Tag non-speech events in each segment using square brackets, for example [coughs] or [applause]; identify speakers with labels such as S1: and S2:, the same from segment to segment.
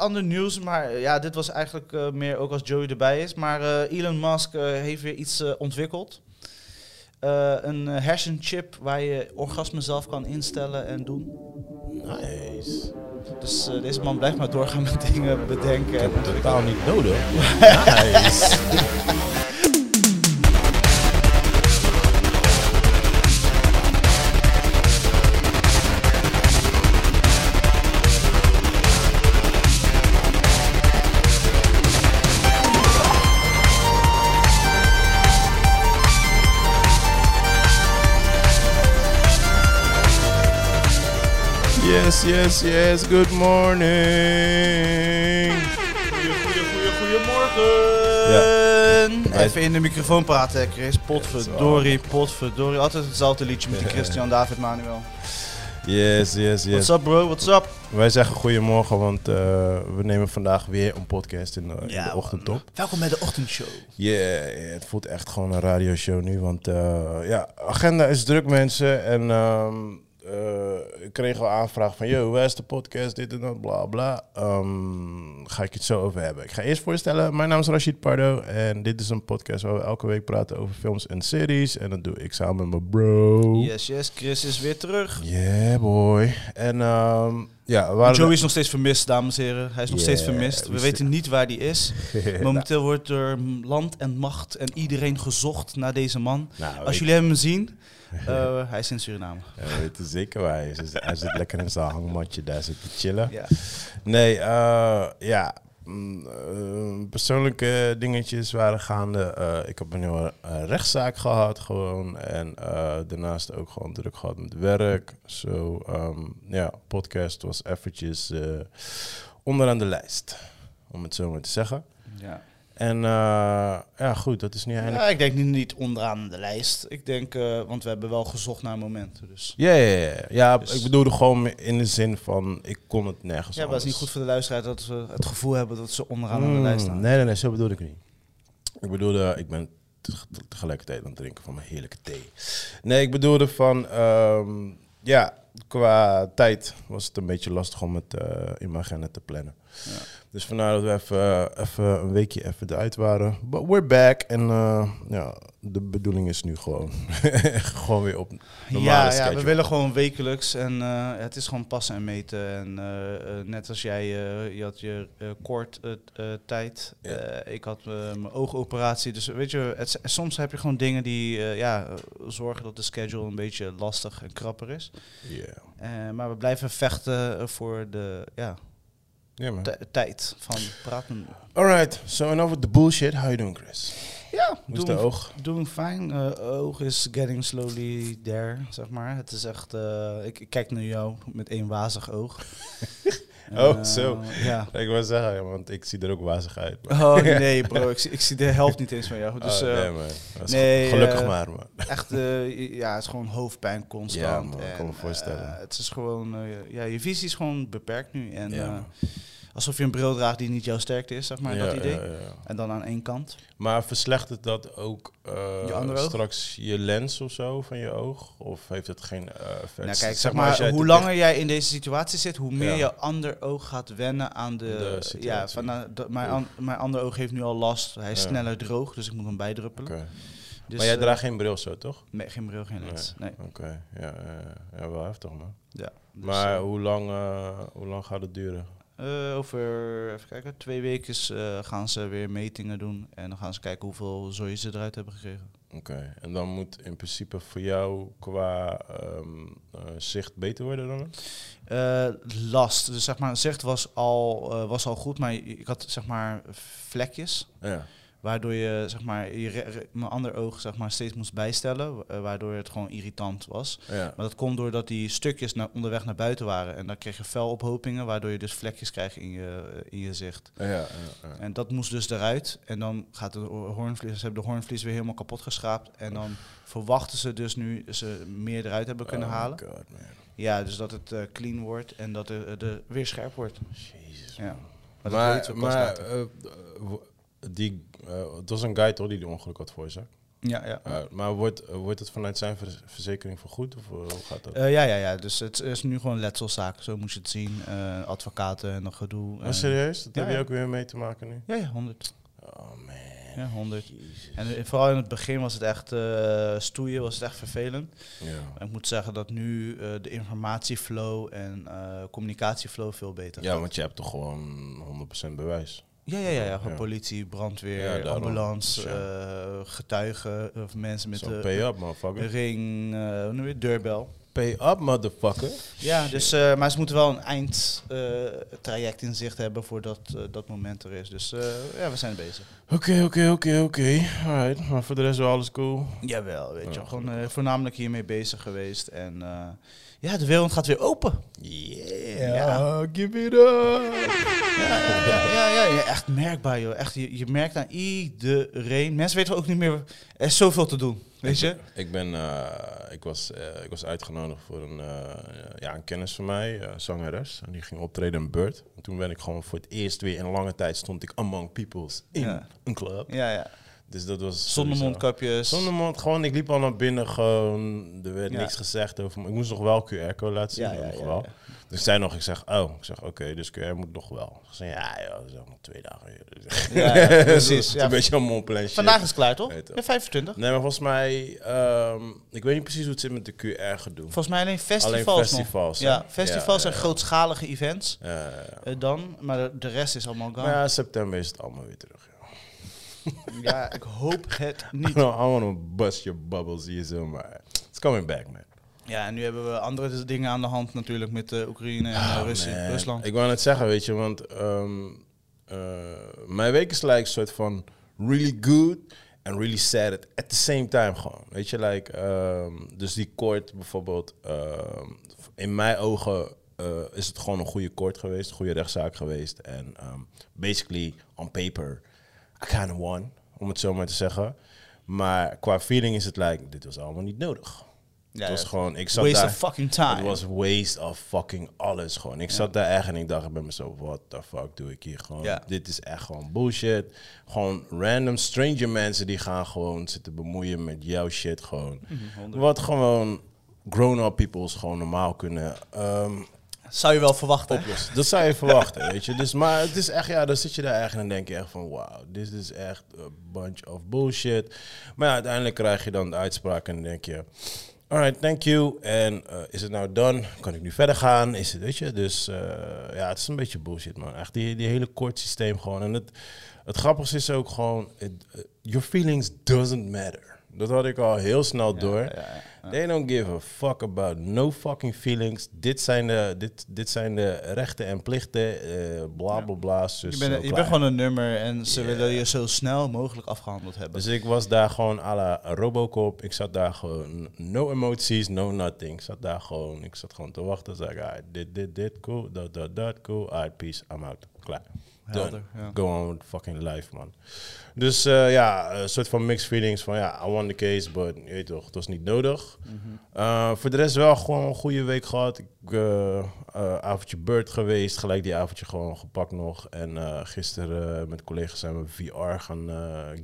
S1: ander nieuws, maar eh, ja, dit was eigenlijk eh, meer ook als Joey erbij is. Maar eh, Elon Musk heeft weer iets ontwikkeld. Een hersenchip waar je orgasme zelf kan instellen en doen.
S2: Nice.
S1: Dus deze man blijft maar doorgaan met dingen bedenken.
S2: Ik
S1: en
S2: heb het
S1: ontwikkelen.
S2: totaal niet nodig. [laughs] nice. Yes, yes, yes. Good morning.
S1: Goeie, goeie, goeie, goeiemorgen.
S2: Wij-
S1: Even in de microfoon praten, Chris. Potverdorie, potverdorie. Altijd hetzelfde liedje met die Christian David Manuel.
S2: Yes, yes, yes.
S1: What's up, bro? What's up?
S2: Wij zeggen goedemorgen, want eh, we nemen vandaag weer een podcast in de, in de
S1: man.
S2: ochtendtop.
S1: Welkom bij de ochtendshow.
S2: Yeah, yeah, het voelt echt gewoon een radioshow nu, want eh, ja, agenda is druk mensen. En ehm, eh, ik kreeg al aanvraag van, yo, waar is de podcast, dit en dat, bla bla. Ehm, ga ik het zo over hebben. Ik ga eerst voorstellen, mijn naam is Rashid Pardo en dit is een podcast waar we elke week praten over films en series. En dat doe ik samen met mijn bro.
S1: Yes, yes. Chris is weer terug.
S2: Yeah, boy. En ehm, ja, waren
S1: Joey is nog steeds vermist, dames en heren. Hij is nog
S2: Yeah,
S1: steeds vermist. We
S2: we
S1: weten niet waar hij is. [laughs]
S2: Nou,
S1: Momenteel wordt door land en macht en iedereen gezocht naar deze man.
S2: nou,
S1: Als jullie hem zien, eh, [laughs] hij is in Suriname.
S2: Ja, we weten zeker waar hij is. Hij zit- Hij zit lekker in zijn hangmatje daar zit te chillen.
S1: Ja.
S2: Nee, eh, ja. mm, eh, persoonlijke dingetjes waren gaande. Eh, ik heb een nieuwe eh, rechtszaak gehad gewoon. En eh, daarnaast ook gewoon druk gehad met werk. Zo, ehm, ja, podcast was eventjes eh, onderaan de lijst. Om het zo maar te zeggen.
S1: Ja.
S2: En eh, ja, goed, dat is nu eindelijk...
S1: ja, ik denk nu niet onderaan de lijst. Ik denk, eh, want we hebben wel gezocht naar momenten. Dus.
S2: Ja, ja, ja. ja
S1: Dus-
S2: ik bedoelde gewoon in de zin van, ik kon het nergens
S1: Ja, maar het is niet goed voor de luisteraar dat we het gevoel hebben dat ze onderaan aan de lijst staan.
S2: Nee, nee, nee, zo bedoelde ik niet. Ik bedoelde, ik ben te- te- tegelijkertijd aan het drinken van mijn heerlijke thee. Nee, ik bedoelde van, ehm, ja, qua tijd was het een beetje lastig om het eh, in mijn agenda te plannen.
S1: Ja.
S2: Dus vandaar dat we even, even een weekje even eruit waren. But we're back. En eh, ja, de bedoeling is nu gewoon, [laughs] gewoon weer op normale
S1: Ja, ja, we willen gewoon wekelijks en eh, het is gewoon passen en meten. En net als jij, je had je kort tijd,
S2: Ja.
S1: Ik had mijn oogoperatie. Dus weet je, het, soms heb je gewoon dingen die ja, zorgen dat de schedule een beetje lastig en krapper is.
S2: Yeah.
S1: Eh, maar we blijven vechten voor de ja,
S2: man.
S1: tijd van praten.
S2: Alright, so enough with the bullshit. How you doing, Chris?
S1: Ja,
S2: Hoe is de oog?
S1: Doing fine. Eh, oog is getting slowly there, zeg maar. Het is echt... eh, ik, ik kijk naar jou met één wazig oog. [laughs]
S2: Oh,
S1: Eh,
S2: zo.
S1: Ja. [laughs]
S2: Ik wil zeggen, want ik zie er ook wazig uit.
S1: Oh [laughs] nee, bro. Ik, zie- ik zie de helft niet eens van jou. Dus
S2: oh, nee, man.
S1: Nee,
S2: ge- gelukkig
S1: eh,
S2: maar, man.
S1: echt... ja, het is gewoon hoofdpijn constant.
S2: Ja, man, ik kan me
S1: En,
S2: voorstellen.
S1: het is gewoon... ja, je visie is gewoon beperkt nu. En
S2: Ja.
S1: Alsof je een bril draagt die niet jouw sterkte is, zeg maar.
S2: Ja,
S1: dat idee.
S2: ja.
S1: En dan aan één kant.
S2: Maar verslechtert dat ook
S1: Je andere oog?
S2: straks je lens of zo van je oog? Of heeft het geen eh, effect?
S1: Nou, kijk, zeg maar, hoe langer jij in deze situatie zit, hoe meer je ander oog gaat wennen aan de.
S2: De
S1: ja, van, nou, mijn, an- mijn ander oog heeft nu al last. Hij is sneller droog, dus ik moet hem bijdruppelen. Dus,
S2: maar jij
S1: eh,
S2: draagt geen bril zo, toch?
S1: Nee, geen bril, geen lens. Nee.
S2: Oké, ja, ja, wel heftig, man.
S1: Ja, dus,
S2: maar hoe, lang, hoe lang gaat het duren?
S1: Eh, over even kijken, twee weken eh, gaan ze weer metingen doen. En dan gaan ze kijken hoeveel zooi ze eruit hebben gekregen.
S2: Oké, en dan moet in principe voor jou qua ehm, eh, zicht beter worden dan?
S1: Eh, last. Dus zeg maar, zicht was al, was al goed, maar ik had zeg maar vlekjes.
S2: Ja.
S1: Waardoor je, zeg maar, je mijn ander oog zeg maar, steeds moest bijstellen. eh, waardoor het gewoon irritant was.
S2: ja.
S1: Maar dat komt doordat die stukjes naar, onderweg naar buiten waren. En dan kreeg je velophopingen, waardoor je dus vlekjes krijgt in je, eh, in je zicht.
S2: Ja.
S1: En dat moest dus eruit. En dan gaat de ho- hoornvlies, ze hebben de hoornvlies weer helemaal kapot geschraapt. En dan verwachten ze dus nu ze meer eruit hebben kunnen
S2: Oh
S1: halen.
S2: God, man.
S1: Ja, dus dat het eh, clean wordt en dat het de weer scherp wordt.
S2: Jezus.
S1: Ja. Maar,
S2: Maar. Eh, die, eh, het was een guy toch die die ongeluk had veroorzaakt?
S1: Ja, ja.
S2: Uh, maar wordt, wordt het vanuit zijn verzekering vergoed? Of hoe gaat dat?
S1: Ja, ja, ja. Dus het is nu gewoon letselzaak. Zo moet je het zien. Advocaten en dat gedoe.
S2: Oh, serieus? Dat
S1: ja,
S2: heb je ook weer mee te maken nu?
S1: Ja, ja, 100.
S2: Oh man.
S1: Ja, 100.
S2: Jezus.
S1: En eh, vooral in het begin was het echt uh, stoeien, was het echt vervelend.
S2: Ja.
S1: Maar ik moet zeggen dat nu uh, de informatieflow en uh, communicatieflow veel beter
S2: Ja,
S1: gaat.
S2: want je hebt toch gewoon 100% bewijs.
S1: Ja, ja, ja, ja. Gewoon politie, brandweer,
S2: Ja,
S1: ambulance, eh, getuigen of mensen met de
S2: pay up, motherfucker.
S1: ring, hoe noem je deurbel.
S2: Pay up, motherfucker.
S1: Ja, dus, eh, maar ze moeten wel een eindtraject in zicht hebben voordat dat moment er is. Dus ja, we zijn bezig.
S2: Oké, oké, oké, oké. Alright, maar voor de rest wel alles cool.
S1: Jawel, weet je. Gewoon voornamelijk hiermee bezig geweest. En ja, de wereld gaat weer open.
S2: Yeah,
S1: Ja.
S2: give it up.
S1: Ja, ja, ja, ja, ja, ja, echt merkbaar, joh. Echt, je, je merkt aan iedereen. Mensen weten ook niet meer, er is zoveel te doen, weet je?
S2: Ik ben, eh, ik was, eh, ik was uitgenodigd voor een, eh, ja, een kennis van mij, eh, zangeres. En die ging optreden in Bird. En toen ben ik gewoon voor het eerst weer in lange tijd stond ik among peoples in
S1: Ja.
S2: een club.
S1: Ja, ja.
S2: Dus dat was
S1: Zonder
S2: sowieso-
S1: mondkapjes.
S2: Zonder mond, gewoon, ik liep al naar binnen, gewoon, er werd
S1: Ja.
S2: niks gezegd over me. Ik moest nog wel QR-code laten zien,
S1: Ja, ja,
S2: nog wel. Dus ik zei nog, ik zeg, oh, ik zeg, oké, dus QR moet nog wel. Ze zei, ja, ja, dat is nog twee dagen.
S1: Ja, [laughs] ja, precies.
S2: Is
S1: Ja.
S2: een beetje een shit.
S1: Vandaag is het klaar, toch? Ja, 25.
S2: Nee, maar volgens mij, ehm, ik weet niet precies hoe het zit met de QR-gedoe.
S1: Volgens mij alleen festivals
S2: Alleen festivals?
S1: Ja, festivals en grootschalige events
S2: Ja, ja, ja.
S1: eh, dan. Maar de, de rest is allemaal gone. Ja.
S2: ja, september is het allemaal weer terug. Ja.
S1: ik hoop het niet. [laughs]
S2: I want to bust your bubbles hier zo, maar it's coming back, man.
S1: Ja, en nu hebben we andere dingen aan de hand natuurlijk met uh, Oekraïne en eh,
S2: Oh,
S1: Russie-
S2: man.
S1: Rusland.
S2: Ik wou net zeggen, weet je, want ehm, eh, mijn week is like een soort van really good and really sad at, the same time gewoon. Weet je, like, ehm, dus die koord bijvoorbeeld, ehm, in mijn ogen eh, is het gewoon een goede koord geweest, een goede rechtszaak geweest. En ehm, basically, on paper, I kind of won, om het zo maar te zeggen. Maar qua feeling is het like, dit was allemaal niet nodig.
S1: Ja,
S2: het was gewoon, ik zat
S1: Waste
S2: daar...
S1: of fucking time.
S2: Het was waste of fucking alles gewoon. Ik zat daar echt en ik dacht bij mezelf, what the fuck doe ik hier gewoon?
S1: Ja.
S2: Dit is echt gewoon bullshit. Gewoon random stranger mensen die gaan gewoon zitten bemoeien met jouw shit gewoon.
S1: Mhm,
S2: Wat gewoon grown-up peoples gewoon normaal kunnen ehm,
S1: Zou je wel verwachten.
S2: Dat zou je verwachten, weet je. Dus, maar het is echt, ja, dan zit je daar echt en denk je echt van, wauw, dit is echt een bunch of bullshit. Maar ja, uiteindelijk krijg je dan de uitspraak en denk je, alright, thank you. En eh, is het nou done? Kan ik nu verder gaan? Is het, weet je? Dus eh, ja, het is een beetje bullshit, man. Echt die, die hele kort systeem gewoon. En het, het grappigste is ook gewoon, eh, your feelings doesn't matter. Dat had ik al heel snel door.
S1: Ja, ja, ja.
S2: They don't give a fuck about no fucking feelings. Dit zijn de, dit, dit zijn de rechten en plichten. eh bla bla bla. zus,
S1: Je bent, je
S2: klaar.
S1: bent gewoon een nummer en ze willen je zo snel mogelijk afgehandeld hebben.
S2: Dus ik was daar gewoon à la Robocop. Ik zat daar gewoon, no emoties, no nothing. Ik zat daar gewoon, ik zat gewoon te wachten. Zeg ik, dit, dit, dit, cool, dat, dat, dat, cool. Alright, peace, I'm out. Klaar.
S1: Helder, ja.
S2: Go on with fucking life, man. Dus eh, ja, een soort van mixed feelings van ja, I won the case, but je weet toch, het was niet nodig.
S1: Mhm.
S2: Uh, voor de rest wel gewoon een goede week gehad. Ik uh, avondje Bird geweest, gelijk die avondje gewoon gepakt nog. En gisteren met collega's zijn we VR gaan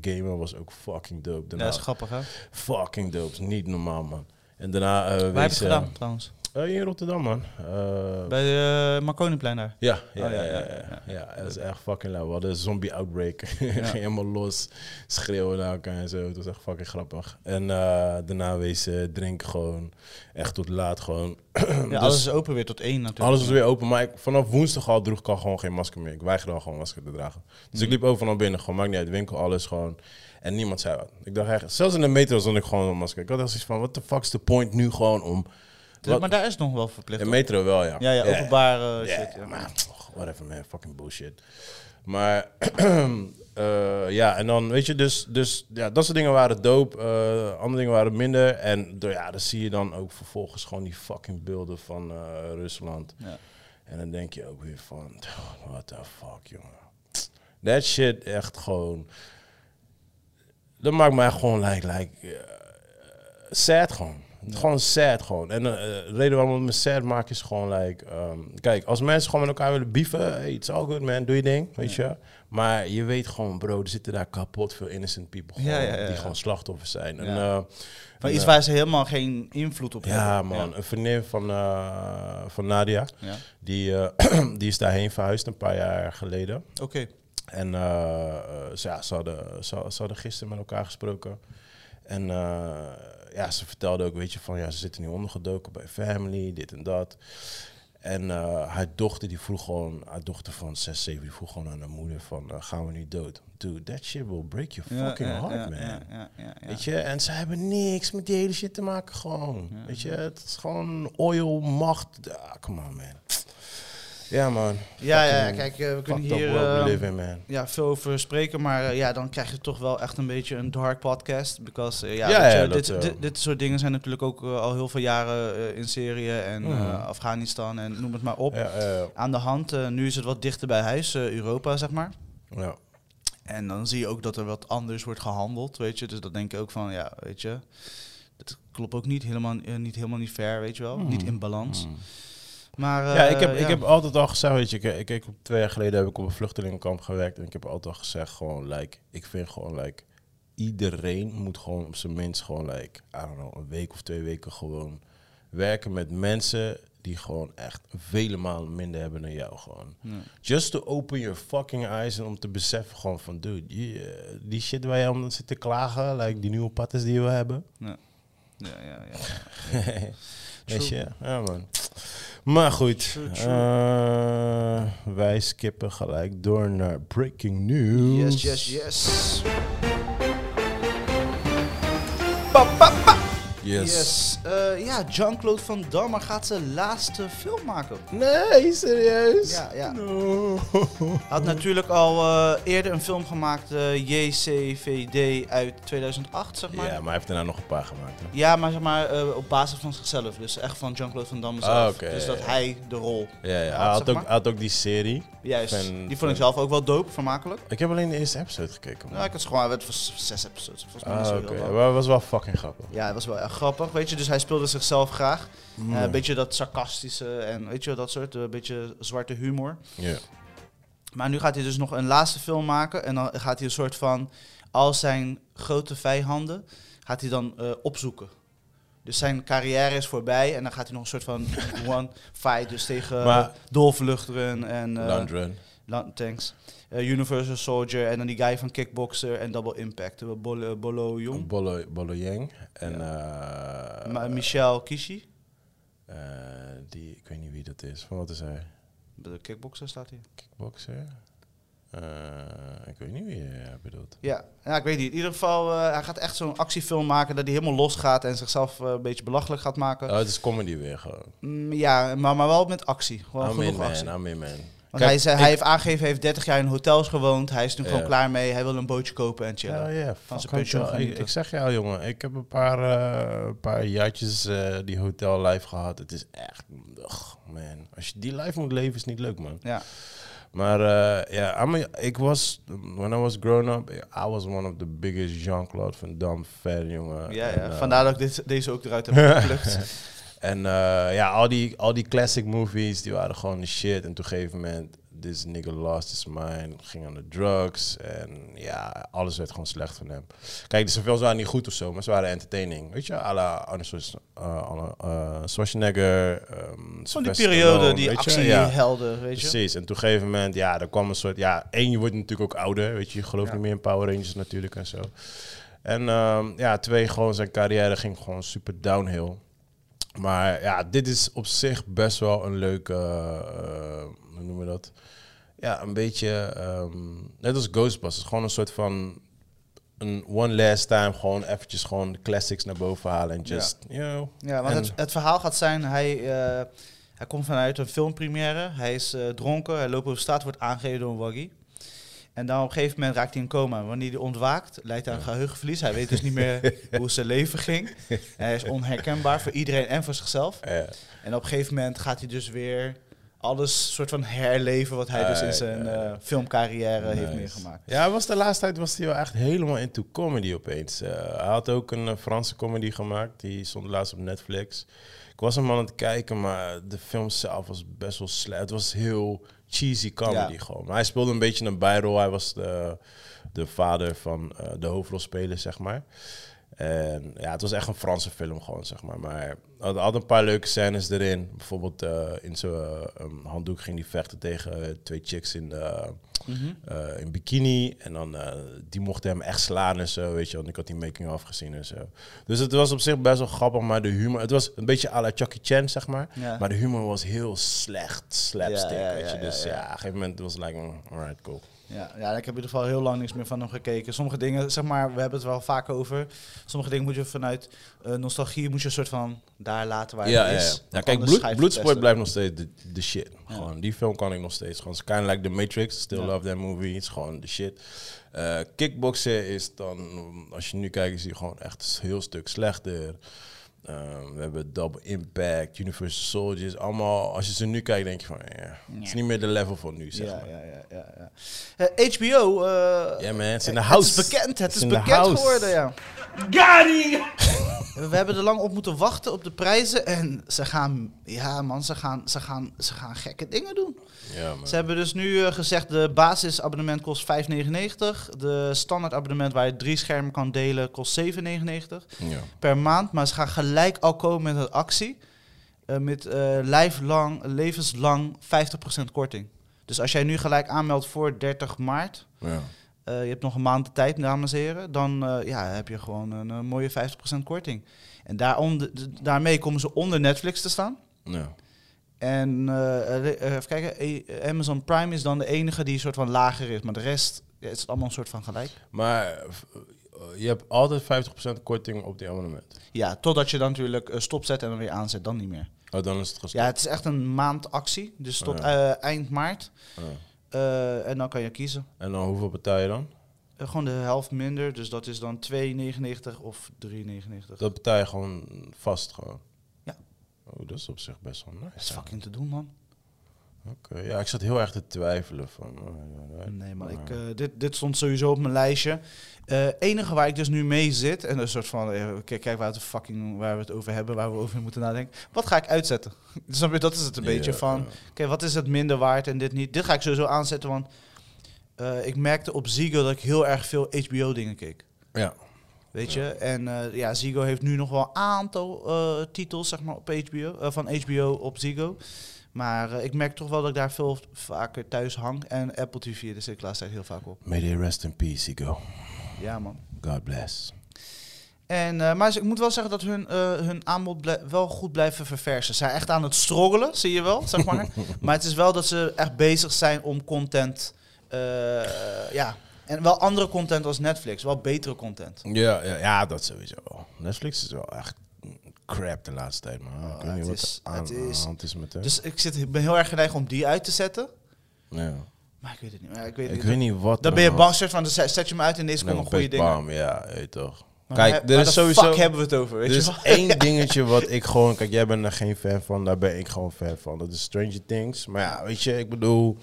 S2: gamen, was ook fucking dope.
S1: Ja,
S2: Daarna,
S1: dat is grappig, hè?
S2: fucking dope, is niet normaal man. En daarna
S1: Waar heb je
S2: wees,
S1: het gedaan, trouwens?
S2: Uh, in Rotterdam man. Uh,
S1: Bij de Marconiplein daar.
S2: ja, ja,
S1: Oh,
S2: ja,
S1: ja,
S2: ja, dat is echt fucking lauw. We hadden een zombie outbreak. [laughs] Ging helemaal los, schreeuwen naar elkaar en zo. Het was echt fucking grappig. En uh, daarna wees uh, drinken gewoon echt tot laat gewoon. [clears throat]
S1: Ja,
S2: Dus-
S1: alles is open weer tot één natuurlijk.
S2: Alles was weer open, maar ik, vanaf woensdag al droeg ik al gewoon geen masker meer. Ik weigerde al gewoon masker te dragen. Dus ik liep overal naar binnen, gewoon maakt niet uit, winkel, alles gewoon. En niemand zei wat. Ik dacht eigenlijk, zelfs in de metro stond ik gewoon een masker. Ik had echt zoiets van, what the fuck's the point nu gewoon om... Wat-
S1: maar daar is het nog wel verplicht.
S2: In metro wel, ja.
S1: Ja, ja, openbare
S2: Ja,
S1: shit. Ja.
S2: maar whatever man, fucking bullshit. Maar [clears throat] eh, ja, en dan weet je, dus, dus ja, dat soort dingen waren dope. eh, andere dingen waren minder. En door, ja, dan zie je dan ook vervolgens gewoon die fucking beelden van eh, Rusland.
S1: Ja.
S2: En dan denk je ook weer van, [laughs] what the fuck, jongen. That shit echt gewoon... Dat maakt mij gewoon like, like, eh, sad gewoon. Gewoon sad gewoon. En eh, de reden waarom ik me sad maak is gewoon like... ehm, kijk, als mensen gewoon met elkaar willen beefen... Hey, it's all good man, doe je ding, weet je. Maar je weet gewoon, bro, er zitten daar kapot veel innocent people
S1: Ja,
S2: gewoon,
S1: ja, ja,
S2: die
S1: ja.
S2: gewoon slachtoffers zijn. En,
S1: Ja.
S2: eh,
S1: Van iets
S2: eh,
S1: waar ze helemaal geen invloed op
S2: Ja,
S1: hebben.
S2: man. Een vriendin van, eh, van Nadia,
S1: Ja.
S2: die, eh, [clears throat] die is daarheen verhuisd een paar jaar geleden.
S1: Oké.
S2: En eh, eh, ze, ja, ze, hadden, ze, ze hadden gisteren met elkaar gesproken. En eh, ja, ze vertelde ook, weet je, van ja, ze zitten nu ondergedoken bij family, dit en dat. En eh, haar dochter, die vroeg gewoon, haar dochter van 6, 7, die vroeg gewoon aan haar moeder van, eh, gaan we nu dood? Dude, that shit will break your
S1: Ja,
S2: fucking
S1: ja,
S2: heart,
S1: ja,
S2: man.
S1: ja, ja, ja, ja.
S2: Weet je, en ze hebben niks met die hele shit te maken gewoon. Weet je, het is gewoon oil, macht. Ah, come on, man. Ja, man.
S1: Ja, ja, kijk, eh, we kunnen hier
S2: man.
S1: ja, veel over spreken, maar eh, ja, dan krijg je toch wel echt een beetje een dark podcast. Because, eh, ja, je, dit, dit, dit soort dingen zijn natuurlijk ook al heel veel jaren in Syrië en. Afghanistan en noem het maar op.
S2: Ja,
S1: Aan de hand, nu is het wat dichter bij huis, Europa zeg maar.
S2: ja.
S1: En dan zie je ook dat er wat anders wordt gehandeld, weet je. Dus dat denk ik ook van, ja, weet je, dat klopt ook niet helemaal, niet, helemaal niet fair, weet je wel. Niet in balans. Maar,
S2: ja,
S1: eh,
S2: ik heb, ik
S1: ja.
S2: heb altijd al gezegd, weet je, ik, ik, ik- twee jaar geleden heb ik op een vluchtelingenkamp gewerkt en ik heb altijd al gezegd, gewoon, like, ik vind gewoon, like, iedereen moet gewoon op zijn minst gewoon, like, I don't know, een week of twee weken gewoon werken met mensen die gewoon echt vele malen minder hebben dan jou, gewoon.
S1: Ja.
S2: Just to open your fucking eyes en om te beseffen gewoon van, dude, eh, die shit waar je om zit te klagen, like die nieuwe pattes die we hebben,
S1: Ja, ja, ja. ja. [laughs]
S2: Weet je? Ja, man. Maar goed, eh, wij skippen gelijk door naar breaking news.
S1: Yes, yes, yes. Pa, pa, pa.
S2: Yes.
S1: Yes. Eh, ja, Jean-Claude Van Damme gaat zijn laatste film maken.
S2: Nee, serieus?
S1: Ja, ja.
S2: No.
S1: Hij had natuurlijk al eh, eerder een film gemaakt, eh, JCVD uit 2008, zeg maar.
S2: Ja, maar hij heeft daarna nog een paar gemaakt. hè?
S1: Ja, maar zeg maar eh, op basis van zichzelf. Dus echt van Jean-Claude Van Damme zelf.
S2: Ah, oké,
S1: dus dat
S2: ja.
S1: hij de rol.
S2: Ja, ja.
S1: Ja,
S2: Hij, had ook, had ook die serie.
S1: Juist.
S2: Van-
S1: die vond
S2: van-
S1: ik zelf ook wel dope, vermakelijk.
S2: Ik heb alleen de eerste episode gekeken. man.
S1: Ja, ik had gewoon, het was zes episodes. Volgens mij
S2: ah,
S1: zo
S2: oké. het was wel fucking grappig.
S1: Ja, het was wel echt grappig, weet je. Dus hij speelde zichzelf graag. Eh,
S2: Ja.
S1: een beetje dat sarcastische en weet je, dat soort, een beetje zwarte humor.
S2: Ja.
S1: Maar nu gaat hij dus nog een laatste film maken. En dan gaat hij een soort van, al zijn grote vijanden, gaat hij dan eh, opzoeken. Dus zijn carrière is voorbij en dan gaat hij nog een soort van [laughs] one fight dus tegen
S2: Maar-
S1: Dolph Lundgren en eh,
S2: Lundgren.
S1: Lan- thanks. Eh, Universal Soldier en dan die guy van Kickboxer en Double Impact, uh, Bolo, Bolo Jong.
S2: Bolo, Bolo Yang. En eh,
S1: Ma- Michel Kishi,
S2: eh, die, ik weet niet wie dat is. Van wat is hij?
S1: de Kickboxer staat hier.
S2: Kickboxer? Eh, ik weet niet wie je bedoelt.
S1: Ja, ja, ik weet niet. In ieder geval, eh, hij gaat echt zo'n actiefilm maken dat hij helemaal los gaat en zichzelf eh, een beetje belachelijk gaat maken.
S2: Oh, het is comedy weer gewoon.
S1: Mm, ja, maar, maar wel met actie. Gewoon
S2: I'm in, man.
S1: actie.
S2: I'm in, man.
S1: Want
S2: Kijk,
S1: hij, zei, hij heeft aangegeven, hij heeft 30 jaar in hotels gewoond. Hij is nu
S2: Ja.
S1: gewoon klaar mee. Hij wil een bootje kopen en chillen.
S2: Hell yeah,
S1: Van
S2: fuck
S1: zijn pensioen
S2: ik, zeg jou, jongen. Ik heb een paar, een paar jaartjes eh, die hotel life gehad. Het is echt... ugh, man. Als je die life moet leven, is niet leuk, man.
S1: Ja.
S2: Maar eh, ja, I'm a- ik was... When I was growing up, I was one of the biggest Jean-Claude Van Damme fan, jongen.
S1: Ja, ja.
S2: En,
S1: vandaar dat ik dit, deze ook eruit heb geplukt. [laughs]
S2: En eh, ja, al die, al die classic movies, die waren gewoon de shit. En op een gegeven moment, this nigga lost his mind, ging aan de drugs. En ja, alles werd gewoon slecht van hem. Kijk, de films waren niet goed of zo, maar ze waren entertaining. Weet je, à la Arnold eh, eh, Schwarzenegger. ehm,
S1: Van die periode,
S2: Stallone,
S1: die?
S2: Ja.
S1: actiehelden, weet je.
S2: Precies, en op een gegeven moment, ja, er kwam een soort, ja, één, je wordt natuurlijk ook ouder, weet je, je gelooft
S1: Ja.
S2: niet meer in Power Rangers natuurlijk en zo. En ehm, ja, twee, gewoon zijn carrière ging gewoon super downhill. Maar ja, dit is op zich best wel een leuke, eh, hoe noemen we dat? Ja, een beetje, ehm, net als Ghostbusters, gewoon een soort van een one last time, gewoon eventjes gewoon de classics naar boven halen en just, you know.
S1: Ja, want het verhaal gaat zijn, hij, eh, hij komt vanuit een filmpremière. Hij is eh, dronken, hij loopt op straat, wordt aangegeven door een waggie. En dan op een gegeven moment raakt hij in coma. Wanneer hij ontwaakt, leidt hij aan geheugenverlies. Hij weet dus niet meer [laughs] hoe zijn leven ging. En hij is onherkenbaar voor iedereen en voor zichzelf.
S2: Ja.
S1: En op een gegeven moment gaat hij dus weer alles soort van herleven wat hij dus in zijn eh, filmcarrière heeft meegemaakt.
S2: Ja, was de laatste tijd was hij wel echt helemaal into comedy opeens. Eh, hij had ook een eh, Franse comedy gemaakt. Die stond laatst op Netflix. Ik was hem aan het kijken, maar de film zelf was best wel slecht. Het was heel cheesy comedy
S1: Ja.
S2: gewoon. Maar hij speelde een beetje een bijrol. Hij was de, de vader van eh, de hoofdrolspeler, zeg maar. En ja, het was echt een Franse film gewoon, zeg maar. Maar had, had een paar leuke scènes erin. Bijvoorbeeld eh, in zo'n eh, um, handdoek ging hij vechten tegen twee chicks in, de,
S1: Mhm.
S2: eh, in bikini. En dan, die mochten hem echt slaan en zo, weet je. Want ik had die making-of gezien en zo. Dus het was op zich best wel grappig, maar de humor... Het was een beetje à la Chucky Chan, zeg maar.
S1: Ja.
S2: Maar de humor was heel slecht, slapstick,
S1: Ja, ja,
S2: weet je. Dus
S1: ja.
S2: op een gegeven moment was het like, mm, alright, cool.
S1: Ja, ja, ik heb in ieder geval heel lang niks meer van hem gekeken. Sommige dingen, zeg maar, we hebben het wel vaak over. Sommige dingen moet je vanuit eh, nostalgie, moet je een soort van daar laten waar
S2: Ja,
S1: het is.
S2: ja. Ja kijk,
S1: anders
S2: bloed,
S1: ga je
S2: Bloodsport
S1: verpesten.
S2: blijft nog steeds de, de shit. Gewoon, die film kan ik nog steeds. Gewoon, kind of like The Matrix. Still love that movie. Het is gewoon de shit. Eh, kickboksen is dan, als je nu kijkt, is die gewoon echt een heel stuk slechter. Eh, we hebben Double Impact, Universal Soldiers. Allemaal, als je ze nu kijkt, denk je van, ja, het is niet meer de level van nu, zeg
S1: Ja,
S2: maar.
S1: ja, ja, ja. ja. Eh, HBO. eh,
S2: Ja, man, het is in de
S1: Het
S2: house.
S1: is bekend, het is bekend
S2: house.
S1: geworden, ja. We hebben er lang op moeten wachten op de prijzen. En ze gaan, ja man, ze gaan, ze gaan, ze gaan gekke dingen doen.
S2: Ja, man.
S1: Ze hebben dus nu eh, gezegd, de basisabonnement kost 5,99. De standaard abonnement waar je drie schermen kan delen kost 7,99
S2: Ja.
S1: per maand. Maar ze gaan gelijk al komen met een actie. eh, met lijflang, levenslang 50% korting. Dus als jij nu gelijk aanmeldt voor 30 maart...
S2: Ja.
S1: eh, je hebt nog een maand de tijd, dames en heren. Dan ja, heb je gewoon een, mooie 50% korting. En daaronder, d- daarmee komen ze onder Netflix te staan.
S2: Ja.
S1: En even kijken, Amazon Prime is dan de enige die een soort van lager is. Maar de rest ja, is allemaal een soort van gelijk.
S2: Maar je hebt altijd 50% korting op die abonnement.
S1: Ja, totdat je dan natuurlijk eh, stopzet en dan weer aanzet, dan niet meer.
S2: Oh, dan is het gestopt.
S1: Ja, het is echt een maandactie. Dus tot
S2: Ja.
S1: eh, eind maart.
S2: Ja.
S1: Eh, en dan kan je kiezen.
S2: En dan hoeveel betaal je dan?
S1: Eh, gewoon de helft minder. Dus dat is dan 2,99 of 3,99.
S2: Dat betaal je gewoon vast gewoon.
S1: Ja.
S2: Oh, dat is op zich best wel nice.
S1: Dat is fucking te doen, man.
S2: Oké, ja, ik zat heel erg te twijfelen van. oh,
S1: Nee, maar ik, eh, dit, dit stond sowieso op mijn lijstje. Eh enige waar ik dus nu mee zit, en een soort van, eh, kijk, kijk waar, het fucking, waar we het over hebben, waar we over moeten nadenken. Wat ga ik uitzetten? [laughs] Snap je, dat is het een
S2: Ja,
S1: beetje van,
S2: ja.
S1: oké, wat is het minder waard en dit niet? Dit ga ik sowieso aanzetten, want eh, ik merkte op Ziggo dat ik heel erg veel HBO-dingen keek.
S2: Ja.
S1: Weet je? En eh, ja, Ziggo heeft nu nog wel een aantal eh, titels zeg maar, op HBO, eh, van HBO op Ziggo. Maar eh, ik merk toch wel dat ik daar veel vaker thuis hang. En Apple TV, zit ik de laatste tijd heel vaak op.
S2: May they rest in peace, Igo.
S1: Ja, man.
S2: God bless.
S1: En, eh, maar ik moet wel zeggen dat hun, eh, hun aanbod wel goed blijven verversen. Ze zijn echt aan het struggelen, zie je wel, zeg maar. [laughs] maar het is wel dat ze echt bezig zijn om content... ja, en wel andere content als Netflix. Wel betere content.
S2: Ja, ja, ja, dat sowieso. Netflix is wel echt crap de laatste tijd, man. ik weet
S1: het
S2: niet wat
S1: is-
S2: aan
S1: het
S2: aan
S1: is-
S2: hand is met hem.
S1: Dus ik, zit, ik ben heel erg geneigd om die uit te zetten.
S2: ja.
S1: Maar ik weet het niet. Maar ik weet,
S2: Ik weet niet wat
S1: Dan ben je bang, soort van, dan zet je hem uit en deze
S2: Nee,
S1: komen goede dingen.
S2: bam, Ja, weet toch.
S1: Maar
S2: Kijk, er is sowieso...
S1: fuck hebben we het over, weet
S2: Er is één [laughs] dingetje wat ik gewoon... Kijk, jij bent er geen fan van. Daar ben ik gewoon fan van. Dat is Stranger Things. Maar ja, weet je, ik bedoel...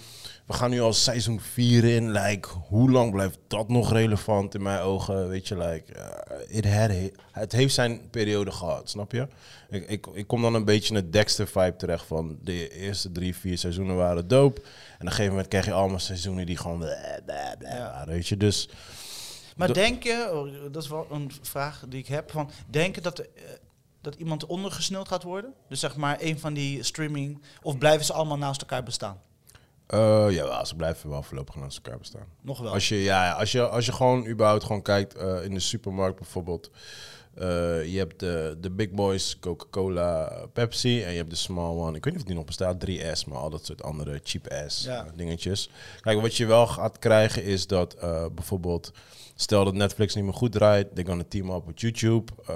S2: We gaan nu al seizoen 4 in. Like, hoe lang blijft dat nog relevant in mijn ogen? Weet je, like... eh, it had, het heeft zijn periode gehad, snap je? Ik, ik, ik kom dan een beetje in het Dexter-vibe terecht van... De eerste drie, vier seizoenen waren dope. En op een gegeven moment krijg je allemaal seizoenen die gewoon... Waren, weet je, dus...
S1: Maar denk je, oh, dat is wel een vraag die ik heb, van, denk je dat, eh, dat iemand ondergesneld gaat worden? Dus zeg maar een van die streaming, of blijven ze allemaal naast elkaar bestaan?
S2: Eh ja, ze blijven wel voorlopig naast elkaar bestaan.
S1: Nog wel.
S2: Als je, ja, ja, als je, als je gewoon überhaupt gewoon kijkt eh, in de supermarkt bijvoorbeeld. Eh, je hebt de, de big boys, Coca-Cola, Pepsi. En je hebt de small one. Ik weet niet of die nog bestaat, 3S, maar al dat soort andere cheap ass
S1: Ja.
S2: eh, dingetjes. Kijk, wat je wel gaat krijgen is dat eh, bijvoorbeeld... Stel dat Netflix niet meer goed draait, they're gonna team up with YouTube. Uh,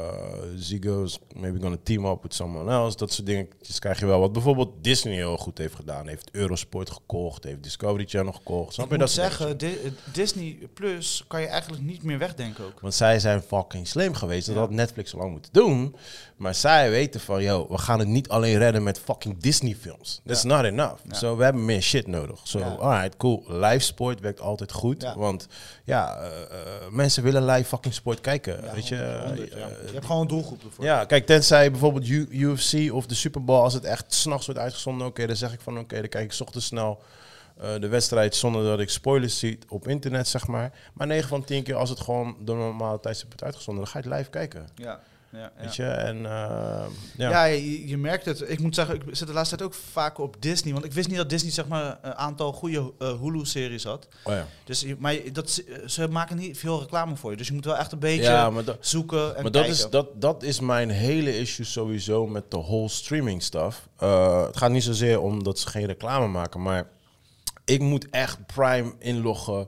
S2: Ziggo's maybe gonna team up with someone else. Dat soort dingetjes krijg je wel. Wat bijvoorbeeld Disney heel goed heeft gedaan. Heeft Eurosport gekocht, heeft Discovery Channel gekocht. Snap
S1: ik
S2: je
S1: moet
S2: dat
S1: zeggen, Di- Disney Plus kan je eigenlijk niet meer wegdenken ook.
S2: Want zij zijn fucking slim geweest. Dat. Had Netflix al lang moeten doen. Maar zij weten van, yo, we gaan het niet alleen redden met fucking Disney films. That's not enough. So, we hebben meer shit nodig. So,
S1: Ja.
S2: alright, cool. Live sport werkt altijd goed. Want ja, eh, eh, mensen willen live fucking sport kijken. Weet je?
S1: 100, ja.
S2: Eh,
S1: Je hebt gewoon een doelgroep ervoor.
S2: ja, kijk, tenzij bijvoorbeeld U- UFC of de Super Bowl, als het echt s'nachts wordt uitgezonden, oké, dan zeg ik van oké, dan kijk ik 's ochtends snel eh, de wedstrijd zonder dat ik spoilers zie op internet, zeg maar. Maar 9 van 10 keer als het gewoon de normale tijdstip wordt uitgezonden, dan ga je het live kijken.
S1: Ja, ja, ja.
S2: Weet je? En eh, ja.
S1: Ja, je, je merkt het. Ik moet zeggen, ik zit de laatste tijd ook vaker op Disney. Want ik wist niet dat Disney zeg maar een aantal goede eh, Hulu-series had.
S2: Oh, ja.
S1: Dus, je- maar dat, ze- maken niet veel reclame voor je. Dus je moet wel echt een beetje
S2: ja, maar dat,
S1: zoeken en
S2: maar dat is, dat, dat is mijn hele issue sowieso met de whole streaming stuff. Eh, het gaat niet zozeer om dat ze geen reclame maken, maar ik moet echt Prime inloggen,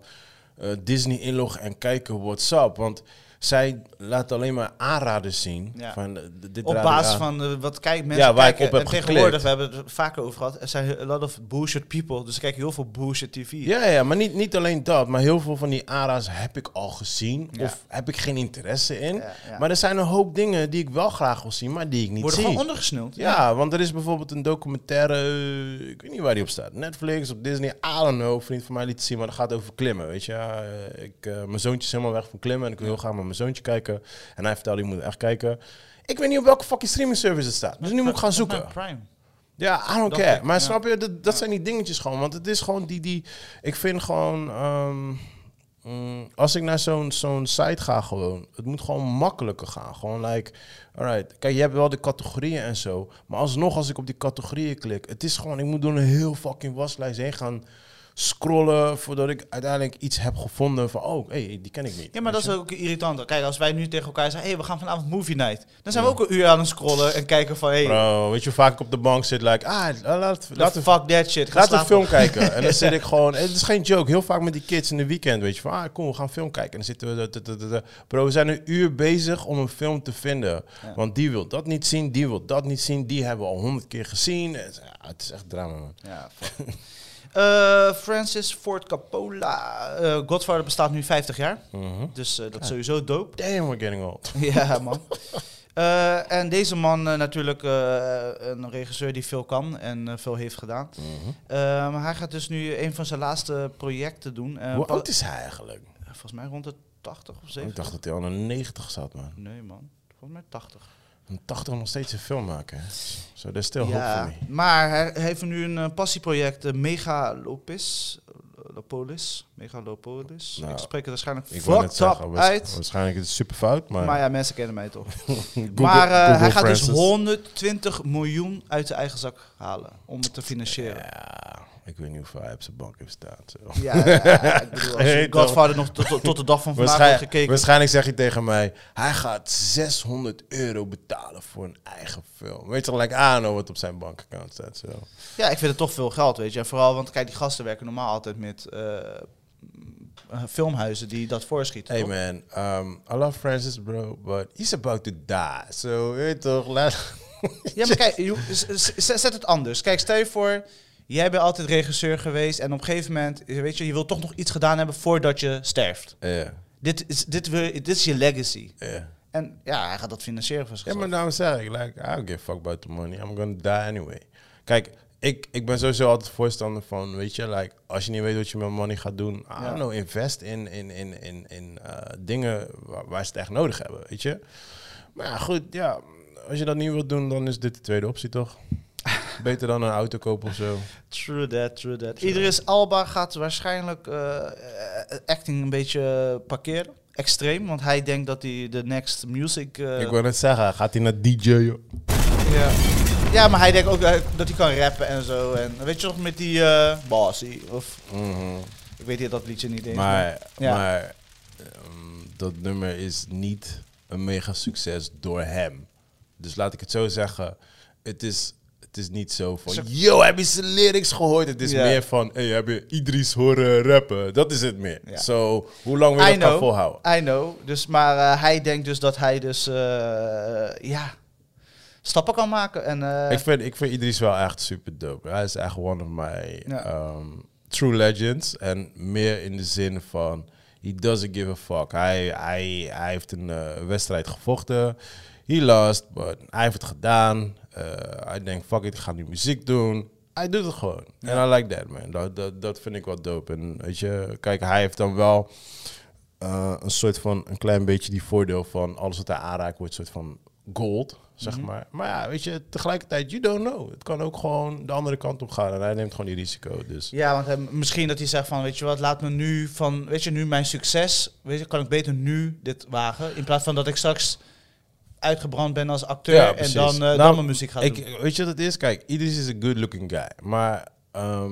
S2: eh, Disney inloggen en kijken what's up. Want zij laten alleen maar aanraders zien.
S1: Ja.
S2: Van, eh, dit
S1: op
S2: ik
S1: basis van eh, wat kijk, mensen
S2: Ja, waar ik
S1: kijken.
S2: op heb
S1: en tegenwoordig,
S2: geklikt.
S1: we hebben het er vaker over gehad, er zijn a lot of bullshit people. Dus ik kijk heel veel bullshit TV.
S2: Ja, ja, maar niet, niet alleen dat, maar heel veel van die aanraders heb ik al gezien.
S1: Ja.
S2: Of heb ik geen interesse in. Maar er zijn een hoop dingen die ik wel graag wil zien, maar die ik niet
S1: Worden
S2: zie.
S1: gewoon ondergesneld.
S2: Ja, want er is bijvoorbeeld een documentaire, eh, ik weet niet waar die op staat. Netflix, op Disney, I don't know. Vriend van mij liet zien, maar dat gaat over klimmen, weet je. Ik, mijn zoontje is helemaal weg van klimmen en ik wil heel graag met mijn zoontje kijken. En hij vertelde, je moet echt kijken. Ik weet niet op welke fucking streaming service het staat. Dus nu moet ik gaan zoeken.
S1: Prime.
S2: Ja, I don't care.
S1: ik,
S2: maar
S1: ja.
S2: snap je, dat, dat zijn die dingetjes gewoon. Want het is gewoon die, die ik vind gewoon, ehm, mm, als ik naar zo'n zo'n site ga gewoon, het moet gewoon makkelijker gaan. Gewoon like, alright, kijk, je hebt wel de categorieën en zo. Maar alsnog, als ik op die categorieën klik, het is gewoon, ik moet door een heel fucking waslijst heen gaan scrollen voordat ik uiteindelijk iets heb gevonden van, oh, hey, die ken ik niet.
S1: Ja, maar dat is ook irritant. Kijk, als wij nu tegen elkaar zeggen, hey, we gaan vanavond movie night. Dan zijn we ook een uur aan het scrollen en kijken van, hey,
S2: Bro, weet je hoe vaak ik op de bank zit, like, ah, laat, laat,
S1: fuck that shit.
S2: Laat een film kijken. En dan [laughs] zit ik gewoon... Het is geen joke. Heel vaak met die kids in de weekend, weet je. Van, ah, kom, we gaan film kijken. En dan zitten we... Bro, we zijn een uur bezig om een film te vinden. Want die wil dat niet zien, die wil dat niet zien. Die hebben we al honderd keer gezien. Het is- ja, het is echt drama, man.
S1: Ja, [laughs] Eh, Francis Ford Coppola. Eh, Godfather bestaat nu 50 jaar.
S2: Mhm.
S1: Dus eh, dat is sowieso dope.
S2: Damn, we're getting old. [laughs]
S1: ja, man. Eh, en deze man eh, natuurlijk eh, een regisseur die veel kan en eh, veel heeft gedaan.
S2: Mhm.
S1: Maar hij gaat dus nu een van zijn laatste projecten doen. Eh,
S2: Hoe oud is hij eigenlijk?
S1: Volgens mij rond de 80 of 70.
S2: Ik dacht dat hij al een 90 zat, man.
S1: Nee, man. Volgens mij 80.
S2: Een 80 nog steeds een film maken. Zo, still hope for
S1: Ja, maar hij heeft nu een eh, passieproject, uh, Megalopis. Megalopolis. Megalopolis.
S2: Nou,
S1: ik spreek het waarschijnlijk
S2: Ik
S1: fucked
S2: zeggen,
S1: uit.
S2: waarschijnlijk is het super fout, maar...
S1: Maar ja, mensen kennen mij toch. [laughs]
S2: Google-
S1: maar eh, hij gaat dus
S2: Francis.
S1: 120 miljoen uit de eigen zak halen om het te financieren.
S2: Ja, ik weet niet hoeveel hij op zijn bank heeft staan. Zo.
S1: Ja, ja, ik bedoel, als [laughs] je. Godfather nog tot, de dag van vandaag
S2: Waarschijnlijk,
S1: gekeken.
S2: waarschijnlijk zeg je tegen mij, hij gaat 600 euro betalen voor een eigen film. Weet je, don't know wat op zijn bankaccount staat. Zo.
S1: Ja, ik vind het toch veel geld, weet je. En vooral, want kijk, die gasten werken normaal altijd met eh, eh, filmhuizen die dat voorschieten.
S2: Hey man, um, I love Francis bro, but he's about to die. So, weet je toch, laat...
S1: Ja, maar [laughs] kijk, zet het anders. Kijk, stel je voor, jij bent altijd regisseur geweest en op een gegeven moment, weet je, je wil toch nog iets gedaan hebben voordat je sterft.
S2: Ja,
S1: Dit is, dit, wil, dit is je legacy.
S2: ja.
S1: En ja, hij gaat dat financieren voor
S2: Ja, maar daarom zeg ik, like, I don't give a fuck about the money. I'm gonna die anyway. Kijk, ik, ik ben sowieso altijd voorstander van, weet je, like, als je niet weet wat je met money gaat doen, I
S1: Ja.
S2: know, invest in, in, in, in, in eh, dingen waar, waar ze het echt nodig hebben, weet je. Maar ja, goed, ja, als je dat niet wilt doen, dan is dit de tweede optie, toch? [laughs] Beter dan een auto kopen of zo.
S1: True that, true that. Idris Alba gaat waarschijnlijk eh, eh, acting een beetje parkeren. Extreem, want hij denkt dat hij de next music... eh,
S2: ik wil net zeggen, gaat hij naar DJ,
S1: ja. ja, maar hij denkt ook dat hij kan rappen en zo. En weet je nog met die eh Bossy? Of
S2: Mhm.
S1: ik weet niet dat liedje niet eens.
S2: Maar,
S1: Ja.
S2: maar ehm, dat nummer is niet een mega succes door hem. Dus laat ik het zo zeggen. Het is, het is niet zo van,
S1: Zo-
S2: yo, heb je zijn lyrics gehoord? Het is meer van, hey, heb je Idris horen rappen? Dat is het meer. Zo, hoe lang wil je dat gaan volhouden?
S1: I know. Dus, maar eh, hij denkt dus dat hij dus, eh, ja, stappen kan maken. En, eh,
S2: ik, vind, ik vind Idris wel echt super dope. Hij is echt one of my um, true legends. En meer in de zin van, He doesn't give a fuck. Hij, hij, hij heeft een wedstrijd gevochten. He lost, but hij heeft het gedaan. Eh, hij denkt, fuck it, ik ga nu muziek doen. Hij doet het gewoon. En I like that, man. Dat, dat, dat vind ik wel dope. En weet je, kijk, hij heeft dan wel eh, een soort van, een klein beetje die voordeel van alles wat hij aanraakt wordt een soort van gold, zeg
S1: Mhm.
S2: maar. Maar ja, weet je, tegelijkertijd, you don't know. Het kan ook gewoon de andere kant op gaan en hij neemt gewoon die risico. Dus
S1: Ja, want hij, misschien dat hij zegt van, weet je wat, laat me nu van, weet je, nu mijn succes, weet je, kan ik beter nu dit wagen, in plaats van dat ik straks uitgebrand ben als acteur
S2: Ja,
S1: en dan,
S2: Nou,
S1: dan mijn muziek ga doen.
S2: ik, weet je wat het is? Kijk, Idris is een good looking guy. Maar ehm,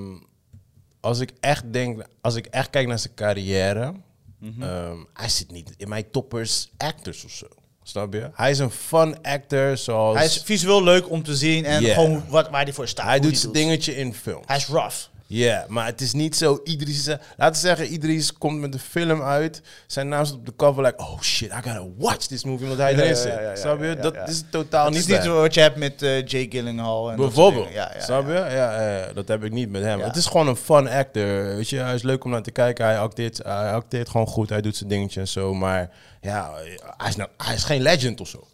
S2: als ik echt denk, als ik echt kijk naar zijn carrière,
S1: Mhm.
S2: ehm, hij zit niet in mijn toppers actors of zo. Snap je? Hij is een fun actor, zoals...
S1: Hij is visueel leuk om te zien en
S2: Yeah.
S1: gewoon wat, waar hij voor staat.
S2: hij doet zijn dingetje in film.
S1: Hij is rough.
S2: Ja, maar het is niet zo. Idris, is- laten we zeggen, Idris komt met een film uit. Zijn naam staat op de cover, like, oh shit, I gotta watch this movie, omdat hij
S1: Ja,
S2: erin zit.
S1: ja, ja,
S2: Snap je? dat is totaal niet.
S1: is niet wat je hebt met eh, Jake Gyllenhaal. En
S2: Bijvoorbeeld.
S1: dingen. Ja, ja,
S2: Snap je?
S1: ja.
S2: Ja, dat heb ik niet met hem. Het is gewoon een fun actor. Weet je, hij is leuk om naar te kijken. Hij acteert, hij acteert gewoon goed. Hij doet zijn dingetje en zo. Maar ja, hij is, nou, hij is geen legend of zo.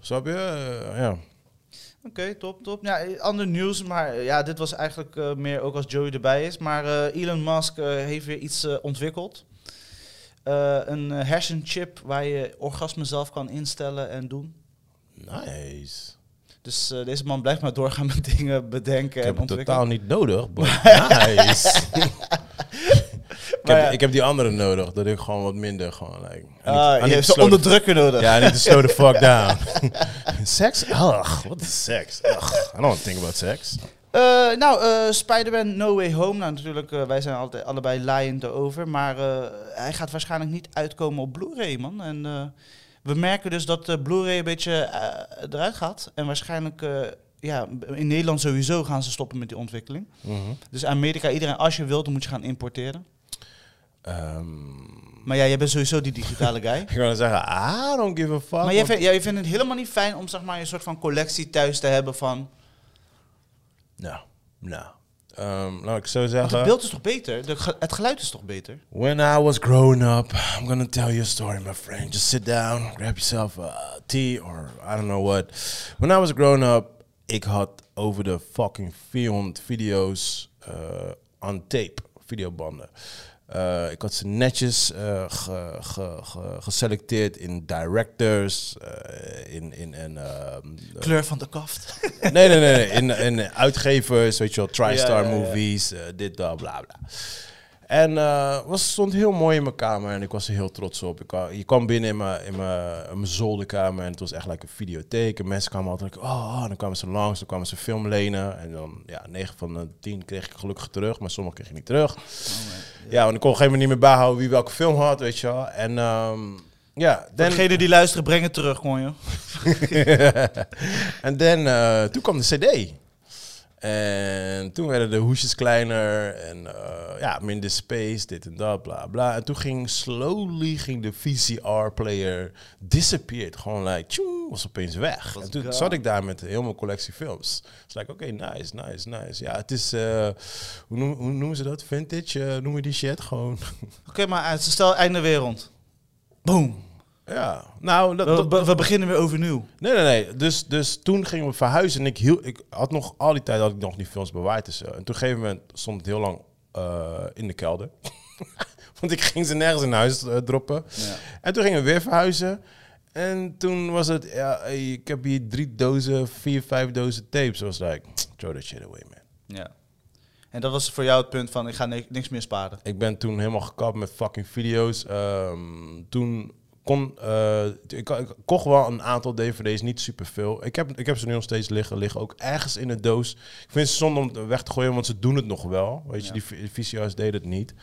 S2: Snap je? Eh, ja.
S1: Oké, top, top. Ja, eh, ander nieuws, maar eh, ja, dit was eigenlijk eh, meer ook als Joey erbij is. Maar Elon Musk heeft weer iets ontwikkeld. Een hersenchip waar je orgasme zelf kan instellen en doen.
S2: Nice.
S1: Dus deze man blijft maar doorgaan met [laughs] dingen bedenken
S2: Ik
S1: en
S2: heb het
S1: ontwikkelen.
S2: totaal niet nodig, [laughs] nice. [laughs] ik, heb,
S1: ja.
S2: ik heb die andere nodig, dat ik gewoon wat minder gewoon... Like, I I
S1: Ah, je hebt ze onderdrukken nodig.
S2: Ja, I need to slow the fuck [laughs] down. [laughs] sex? Ugh, what is sex? Ugh, I don't want to think about sex.
S1: Eh, nou, eh Spider-Man No Way Home. Nou, natuurlijk, eh, wij zijn altijd allebei laaiend erover. Maar eh, hij gaat waarschijnlijk niet uitkomen op Blu-ray, man. En eh, we merken dus dat de Blu-ray een beetje eruit gaat. En waarschijnlijk, eh, ja, in Nederland sowieso gaan ze stoppen met die ontwikkeling.
S2: Mhm.
S1: Dus Amerika, iedereen, als je wilt, dan moet je gaan importeren.
S2: Ehm,
S1: Maar ja, jij bent sowieso die digitale guy. [laughs]
S2: ik wil zeggen, I don't give a fuck.
S1: Maar jij vindt, jij vindt het helemaal niet fijn om zeg maar, een soort van collectie thuis te hebben van...
S2: Nou, nou. Ehm, laat ik zo
S1: Want
S2: zeggen.
S1: het beeld is toch beter? De ge- het geluid is toch beter?
S2: When I was growing up, I'm gonna tell you a story, my friend. Just sit down, grab yourself a tea or I don't know what. When I was growing up, ik had over de fucking 400 video's uh, on tape, videobanden. Uh, ik had ze netjes uh, ge, ge, ge- geselecteerd in directors, uh, in, in, in ehm,
S1: Kleur van de kaft. [laughs]
S2: nee, nee, nee, nee. In, in uitgevers, weet je wel, TriStar
S1: Ja, ja, ja.
S2: movies, eh, dit, dat, bla, bla. En eh was, stond heel mooi in mijn kamer en ik was er heel trots op. Ik, kwam- je kwam binnen in mijn, in, mijn, in mijn zolderkamer en het was echt like een videotheek. En mensen kwamen altijd, like, oh, oh, dan kwamen ze langs, dan kwamen ze film lenen. En dan, ja, 9 van de 10 kreeg ik gelukkig terug, maar sommige kreeg ik niet terug. Ja, want ik kon op een gegeven moment niet meer bijhouden wie welke film had, weet je wel. En ehm, ja, dan...
S1: Degene die luisteren, breng het terug, gewoon joh. [laughs] [laughs]
S2: en dan, eh, toen kwam de CD. En toen werden de hoesjes kleiner en eh, ja, minder space, dit en dat, bla bla. En toen ging slowly ging de VCR-player disappeared. Gewoon like, tjoeng, was opeens weg. En toen zat ik daar met heel mijn collectie films. Dus like, oké, nice, nice, nice. Ja, het is, eh, hoe, noem- hoe noemen ze dat? Vintage, eh, noemen die shit gewoon. [laughs]
S1: Oké, maar eh, stel einde wereld. Boom.
S2: Ja, nou, dat,
S1: We,
S2: dat-
S1: we- beginnen weer overnieuw.
S2: Nee, nee, nee. Dus, dus toen gingen we verhuizen en ik, hield, ik had nog al die tijd had ik nog die films bewaard en zo. En toen op een gegeven moment stond het heel lang eh, in de kelder. [laughs] Want ik ging ze nergens in huis eh, droppen.
S1: Ja.
S2: En toen gingen we weer verhuizen. En toen was het, ja, ik heb hier drie dozen, vier, vijf dozen tapes. was like, throw that shit away, man.
S1: ja. En dat was voor jou het punt van, ik ga ni- niks meer sparen.
S2: Ik ben toen helemaal gekapt met fucking video's. Ehm, toen kon... eh, ik, ik kocht wel een aantal dvd's, niet superveel. Ik heb, ik heb ze nu nog steeds liggen. Liggen ook ergens in de doos. Ik vind ze zonde om weg te gooien, want ze doen het nog wel. Weet je, die VCR's deden het niet.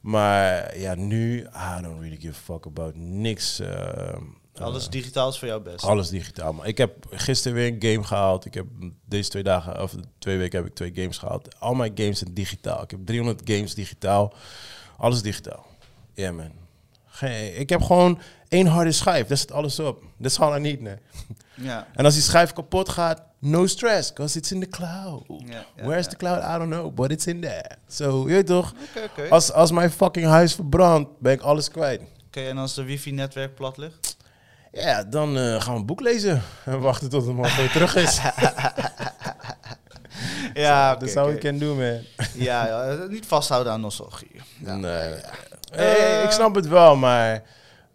S2: Maar ja, nu... I don't really give a fuck about niks. ehm,
S1: Alles
S2: eh,
S1: digitaal is voor jou best.
S2: alles digitaal. Maar ik heb gisteren weer een game gehaald. Ik heb deze twee dagen, of twee weken heb ik twee games gehaald. Al mijn games zijn digitaal. Ik heb 300 games digitaal. Alles digitaal. Ja, man. Geen, ik heb gewoon één harde schijf. Daar zit alles op. Dat is all I need, nee.
S1: Ja.
S2: En als die schijf kapot gaat, no stress, because it's in the cloud.
S1: Ja, ja,
S2: Where's the cloud? I don't know, but it's in there. So, je toch? Als, als mijn fucking huis verbrandt, ben ik alles kwijt.
S1: Oké, en als de wifi-netwerk plat ligt?
S2: Ja, dan eh, gaan we een boek lezen. En wachten tot het man weer terug is. [laughs]
S1: Ja,
S2: Dat is how we can do, man.
S1: Ja, niet vasthouden aan nostalgie. Ja.
S2: Nee.
S1: Eh,
S2: Eh, ik snap het wel, maar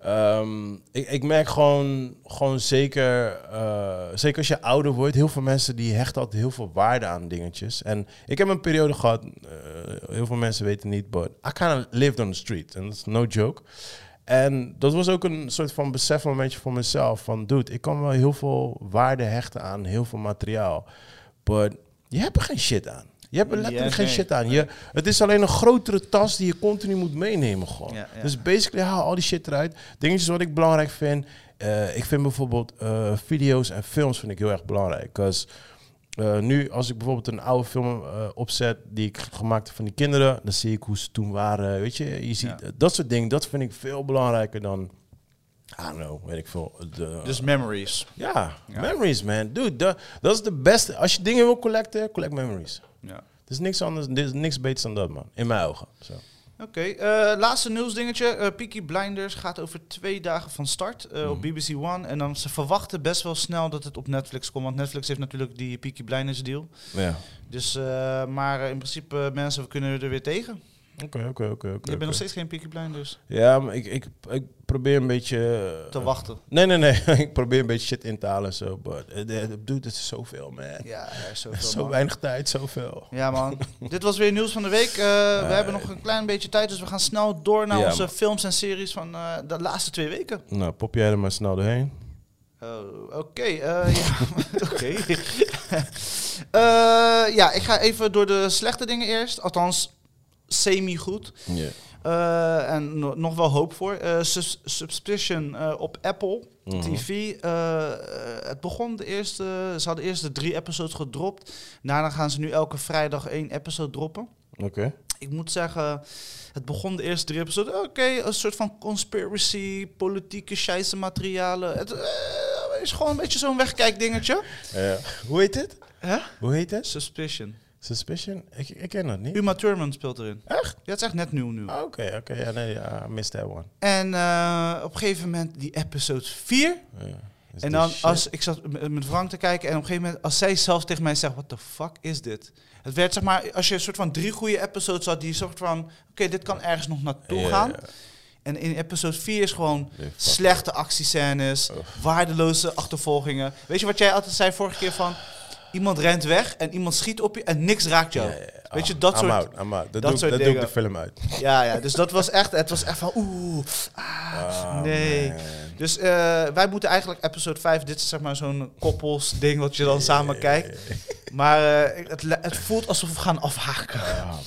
S2: ehm, ik, ik merk gewoon, gewoon zeker, eh, zeker als je ouder wordt, heel veel mensen die hechten altijd heel veel waarde aan dingetjes. En ik heb een periode gehad, eh, heel veel mensen weten niet, but I kind of lived on the street. And that's no joke. En dat was ook een soort van besefmomentje voor mezelf. Van, dude, ik kan wel heel veel waarde hechten aan heel veel materiaal. But je hebt er geen shit aan. Je hebt er letterlijk geen
S1: nee.
S2: shit aan. Je, het is alleen een grotere tas die je continu moet meenemen gewoon.
S1: Ja, ja.
S2: Dus basically haal al die shit eruit. Dingetjes wat ik belangrijk vind. eh, ik vind bijvoorbeeld eh, video's en films vind ik heel erg belangrijk. 'Cause, eh, nu, als ik bijvoorbeeld een oude film opzet die ik gemaakt heb van die kinderen, dan zie ik hoe ze toen waren. Weet je, je ziet
S1: Ja.
S2: dat soort dingen. Dat vind ik veel belangrijker dan, I don't know, weet ik veel. De,
S1: Dus memories.
S2: ja,
S1: Ja.
S2: memories, man. Dude, dat is de beste. Als je dingen wil collecten, collect memories.
S1: Ja.
S2: Er is niks anders, er is niks beters dan dat, man. In mijn ogen. Zo.
S1: Oké, eh, laatste nieuwsdingetje. Eh Peaky Blinders gaat over twee dagen van start eh, op
S2: Mhm.
S1: BBC One. En dan ze verwachten best wel snel dat het op Netflix komt. Want Netflix heeft natuurlijk die Peaky Blinders deal.
S2: Ja.
S1: Dus, eh, maar in principe, mensen, we kunnen er weer tegen.
S2: Oké, oké, oké. oké,
S1: Je bent nog steeds geen Peaky Blinders
S2: Ja, maar ik, ik, ik probeer een beetje... eh,
S1: te wachten.
S2: Nee, nee, nee. [laughs] ik probeer een beetje shit in te halen en zo. But, uh, dude, het is zoveel, man.
S1: Ja, [laughs] er is zoveel.
S2: Zo
S1: man.
S2: weinig tijd, zoveel.
S1: Ja man, [laughs] dit was weer nieuws van de week. Eh, we hebben nog een klein beetje tijd, dus we gaan snel door naar
S2: Ja,
S1: onze
S2: man.
S1: films en series van eh, de laatste twee weken.
S2: Nou, pop jij er maar snel doorheen.
S1: Oh, oké. eh, ja, oké. Eh, ja, ik ga even door de slechte dingen eerst. Althans, semi-goed. Eh, en no- nog wel hoop voor. Sus- Suspicion eh, op Apple
S2: Mhm.
S1: TV. Het begon de eerste... Ze hadden eerst de drie episodes gedropt. Daarna gaan ze nu elke vrijdag één episode droppen.
S2: Oké.
S1: Ik moet zeggen, het begon de eerste drie episodes. Oké, een soort van conspiracy, politieke scheisse materialen. Het is gewoon een beetje zo'n wegkijkdingetje.
S2: Hoe heet het? Hoe heet het?
S1: Suspicion.
S2: Suspicion? Ik, ik ken dat niet.
S1: Uma Thurman speelt erin.
S2: Echt?
S1: Ja, het is echt net nieuw nu.
S2: Ah, Oké, oké. Ja, nee, ja, I missed that one.
S1: En eh, op een gegeven moment die episode 4.
S2: Ja. Is
S1: En dan
S2: shit?
S1: als ik zat met met Frank te kijken en op een gegeven moment als zij zelf tegen mij zegt, what the fuck is dit? Het werd zeg maar, als je een soort van drie goede episodes had die soort van, oké, dit kan ergens nog naartoe
S2: Ja,
S1: gaan.
S2: ja.
S1: En in episode 4 is gewoon
S2: Nee, fuck.
S1: slechte actiescènes, waardeloze achtervolgingen. Weet je wat jij altijd zei vorige keer van, iemand rent weg en iemand schiet op je en niks raakt jou.
S2: Ja, ja, ja.
S1: Weet je,
S2: Ah,
S1: dat
S2: I'm
S1: soort...
S2: out, I'm out. Dat,
S1: dat
S2: doe,
S1: soort
S2: dat doe ik de film uit.
S1: Ja, ja, dus dat was echt, het was echt van, oeh, ah,
S2: Ah,
S1: nee.
S2: man.
S1: Dus eh, wij moeten eigenlijk episode 5, dit is zeg maar zo'n koppelsding wat je dan samen kijkt. Maar eh, het, het voelt alsof we gaan afhaken.
S2: Ah, man.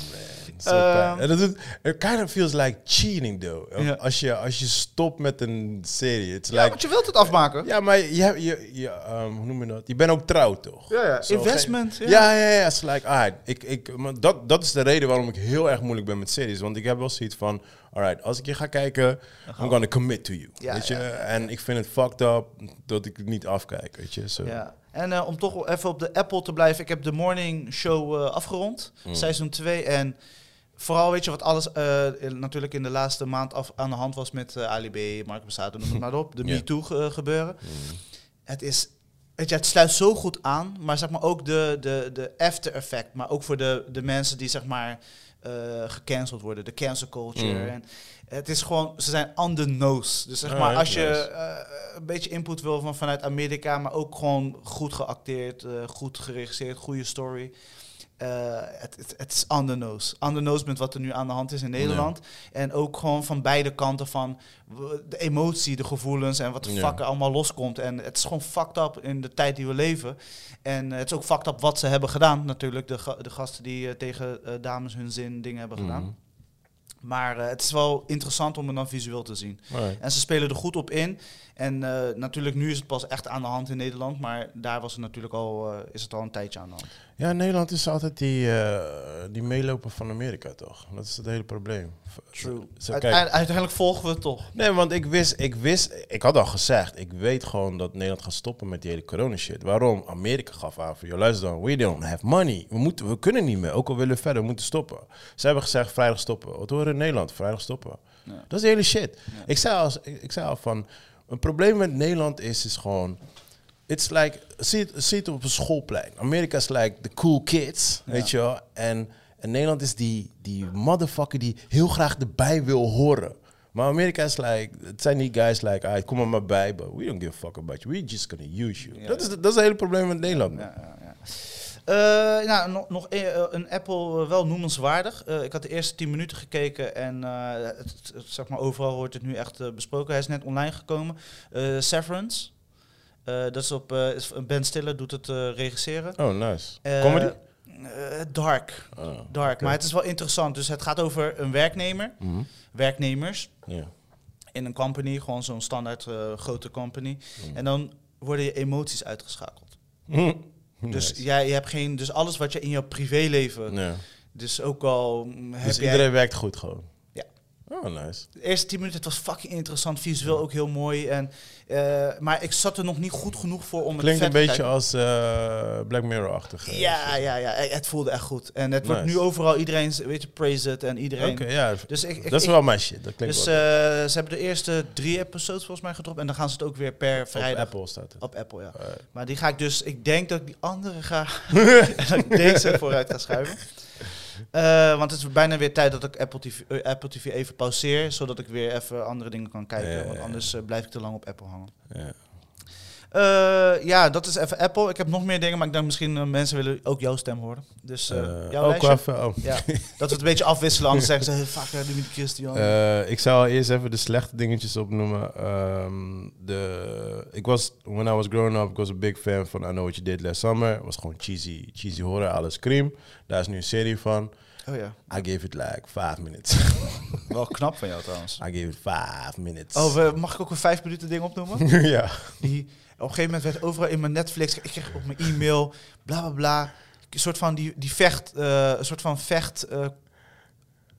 S2: Zo
S1: Ehm.
S2: En dat doet, it kind of feels like cheating, though. Als, je, als je stopt met een serie. It's
S1: Ja,
S2: like,
S1: want je wilt het afmaken.
S2: ja, maar je, je, je ehm, hoe noem je dat? Je bent ook trouw, toch?
S1: Ja, ja. Investment,
S2: geen-
S1: ja.
S2: Ja, ja, ja. It's like, alright, ik, ik, maar dat, dat is de reden waarom ik heel erg moeilijk ben met series. Want ik heb wel zoiets van, alright, als ik je ga kijken, I'm gonna commit to you.
S1: Ja,
S2: weet je?
S1: ja.
S2: En ik vind het fucked up dat ik het niet afkijk, weet je?
S1: Ja. En eh, om toch even op de Apple te blijven. Ik heb de Morning Show eh, afgerond.
S2: Mm.
S1: Seizoen 2. En vooral weet je wat alles eh, in- natuurlijk in de laatste maand af, aan de hand was met eh Ali B, Mark Besato, noem het [laughs] maar op. De
S2: Ja.
S1: MeToo ge- gebeuren.
S2: Mm.
S1: Het is... Weet je, het sluit zo goed aan, maar zeg maar ook de, de, de after effect. Maar ook voor de, de mensen die zeg maar eh, gecanceld worden, de cancel culture.
S2: Mm.
S1: En het is gewoon, ze zijn on the nose. Dus zeg maar, als je
S2: nice.
S1: eh, een beetje input wil van vanuit Amerika, maar ook gewoon goed geacteerd, eh, goed geregisseerd, goede story. Eh, het, het, het is on the nose. On the nose met wat er nu aan de hand is in Nederland. En ook gewoon van beide kanten van de emotie, de gevoelens en wat de
S2: Ja.
S1: fuck er allemaal loskomt. En het is gewoon fucked up in de tijd die we leven. En eh, het is ook fucked up wat ze hebben gedaan natuurlijk. De, de gasten die eh, tegen dames hun zin dingen hebben gedaan.
S2: Mhm.
S1: Maar het is wel interessant om het dan visueel te zien. En ze spelen er goed op in. En natuurlijk nu is het pas echt aan de hand in Nederland. Maar daar was het natuurlijk al, is het al een tijdje aan de hand.
S2: Ja, Nederland is altijd die, eh, die meeloper van Amerika, toch? Dat is het hele probleem.
S1: True.
S2: Zo, kijk,
S1: uiteindelijk volgen we het toch.
S2: nee, want ik wist, ik wist, ik had al gezegd, ik weet gewoon dat Nederland gaat stoppen met die hele corona shit. Waarom? Amerika gaf aan joh, luister dan, we don't have money. We, moeten, we kunnen niet meer, ook al willen we verder, we moeten stoppen. Ze hebben gezegd, vrijdag stoppen. Wat horen in Nederland? Vrijdag stoppen.
S1: Ja.
S2: Dat is de hele shit. Ik, zei al, ik, ik zei al van, een probleem met Nederland is, is gewoon... It's like, zie het op een schoolplein. Amerika is like the cool kids, weet je wel. En, en Nederland is die, die motherfucker die heel graag erbij wil horen. Maar Amerika is like, het zijn die guys like, ah, kom er maar bij, but we don't give a fuck about you. We just gonna use you.
S1: Ja.
S2: Dat, is, dat is het hele probleem met Nederland. man.
S1: Ja, ja, ja. Eh, nou, nog, nog een, eh, een Apple eh, wel noemenswaardig. Eh, ik had de eerste 10 minuten gekeken en eh, het, zeg maar overal wordt het nu echt eh, besproken. Hij is net online gekomen. Eh, Severance. Eh, dat is op eh, Ben Stiller doet het eh, regisseren.
S2: Oh, nice. Comedy?
S1: dark.
S2: Oh,
S1: Dark. Maar het is wel interessant. Dus het gaat over een werknemer,
S2: Mhm.
S1: werknemers in een company, gewoon zo'n standaard grote company.
S2: Mm.
S1: En dan worden je emoties uitgeschakeld. [laughs] Dus
S2: Nice.
S1: jij je hebt geen, dus alles wat je in jouw privéleven, dus ook al mm, heb
S2: Dus
S1: jij,
S2: iedereen werkt goed gewoon? Oh, nice.
S1: de eerste 10 minuten, het was fucking interessant, visueel ook heel mooi. En, eh, maar ik zat er nog niet goed genoeg voor om
S2: Klinkt een
S1: het vet te
S2: beetje als eh, Black Mirror-achtig.
S1: Ja, ja, ja, het voelde echt goed. En het wordt nu overal, iedereen, weet je, praise it en iedereen.
S2: Oké, ja.
S1: Dus ik, ik,
S2: dat is wel mijn shit. Dat klinkt
S1: dus
S2: wel.
S1: eh, ze hebben de eerste drie episodes volgens mij gedropt en dan gaan ze het ook weer per
S2: Op
S1: vrijdag
S2: Apple staat het.
S1: op Apple, ja. Maar die ga ik dus, ik denk dat ik die andere ga, en [laughs] [laughs] dat ik deze vooruit ga schuiven. Eh, want het is bijna weer tijd dat ik Apple TV, eh, Apple TV even pauzeer, zodat ik weer even andere dingen kan kijken.
S2: Ja, ja,
S1: Want anders eh, blijf ik te lang op Apple hangen.
S2: Ja.
S1: Eh, ja, dat is even Apple. Ik heb nog meer dingen, maar ik denk misschien uh, mensen willen ook jouw stem horen. Dus eh
S2: Eh,
S1: jouw
S2: ook even. Oh.
S1: Ja, [laughs] dat we het een beetje afwisselen, anders zeggen ze, fuck, uh, die Christian.
S2: Eh, ik zou eerst even de slechte dingetjes opnoemen. Ehm, de, ik was, when I was growing up, ik was een big fan van I Know What You Did Last Summer. Het was gewoon cheesy, cheesy horror, alles scream. Daar is nu een serie van.
S1: oh ja,
S2: I gave it like five minutes. [laughs]
S1: wel knap van jou trouwens.
S2: I gave it five minutes.
S1: Oh, mag ik ook een vijf minuten ding opnoemen? [laughs]
S2: ja.
S1: Die, op een gegeven moment werd overal in mijn Netflix, ik kreeg op mijn e-mail, bla bla bla. Een soort van die, die vecht, eh, een soort van vecht eh,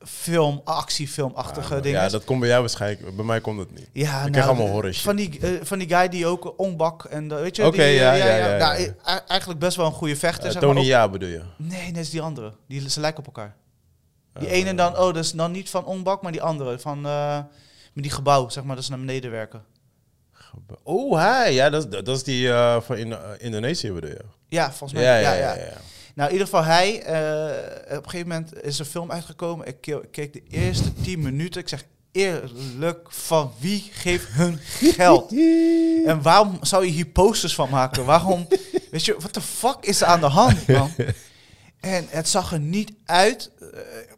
S1: film, actiefilmachtige
S2: Ja,
S1: dingen.
S2: Ja, dat komt bij jou waarschijnlijk. Bij mij komt het niet.
S1: Ja,
S2: Ik krijg allemaal horror shit.
S1: Van die, eh, van die guy die ook ongbak en weet je.
S2: Oké, ja, ja, ja, ja,
S1: Nou, eigenlijk best wel een goede vechter. Zeg
S2: Tony
S1: maar, ook-
S2: Ja bedoel je?
S1: Nee, nee, is die andere. Die, ze lijken op elkaar. Die
S2: Eh,
S1: ene dan, oh, dat is dan niet van ongbak, maar die andere van met die gebouw, zeg maar, dat ze naar beneden werken.
S2: Oh, hij. Ja, dat, is- dat is die eh, van in, eh, Indonesië bedoel je?
S1: Ja, volgens mij.
S2: Ja, ja, ja. ja,
S1: Nou, in ieder geval, hij, eh, op een gegeven moment is een film uitgekomen. Ik ke- keek de eerste tien minuten. Ik zeg eerlijk, van wie geeft hun geld? En waarom zou je hier posters van maken? Waarom, [laughs] weet je, wat de fuck is er aan de hand, man? En het zag er niet uit.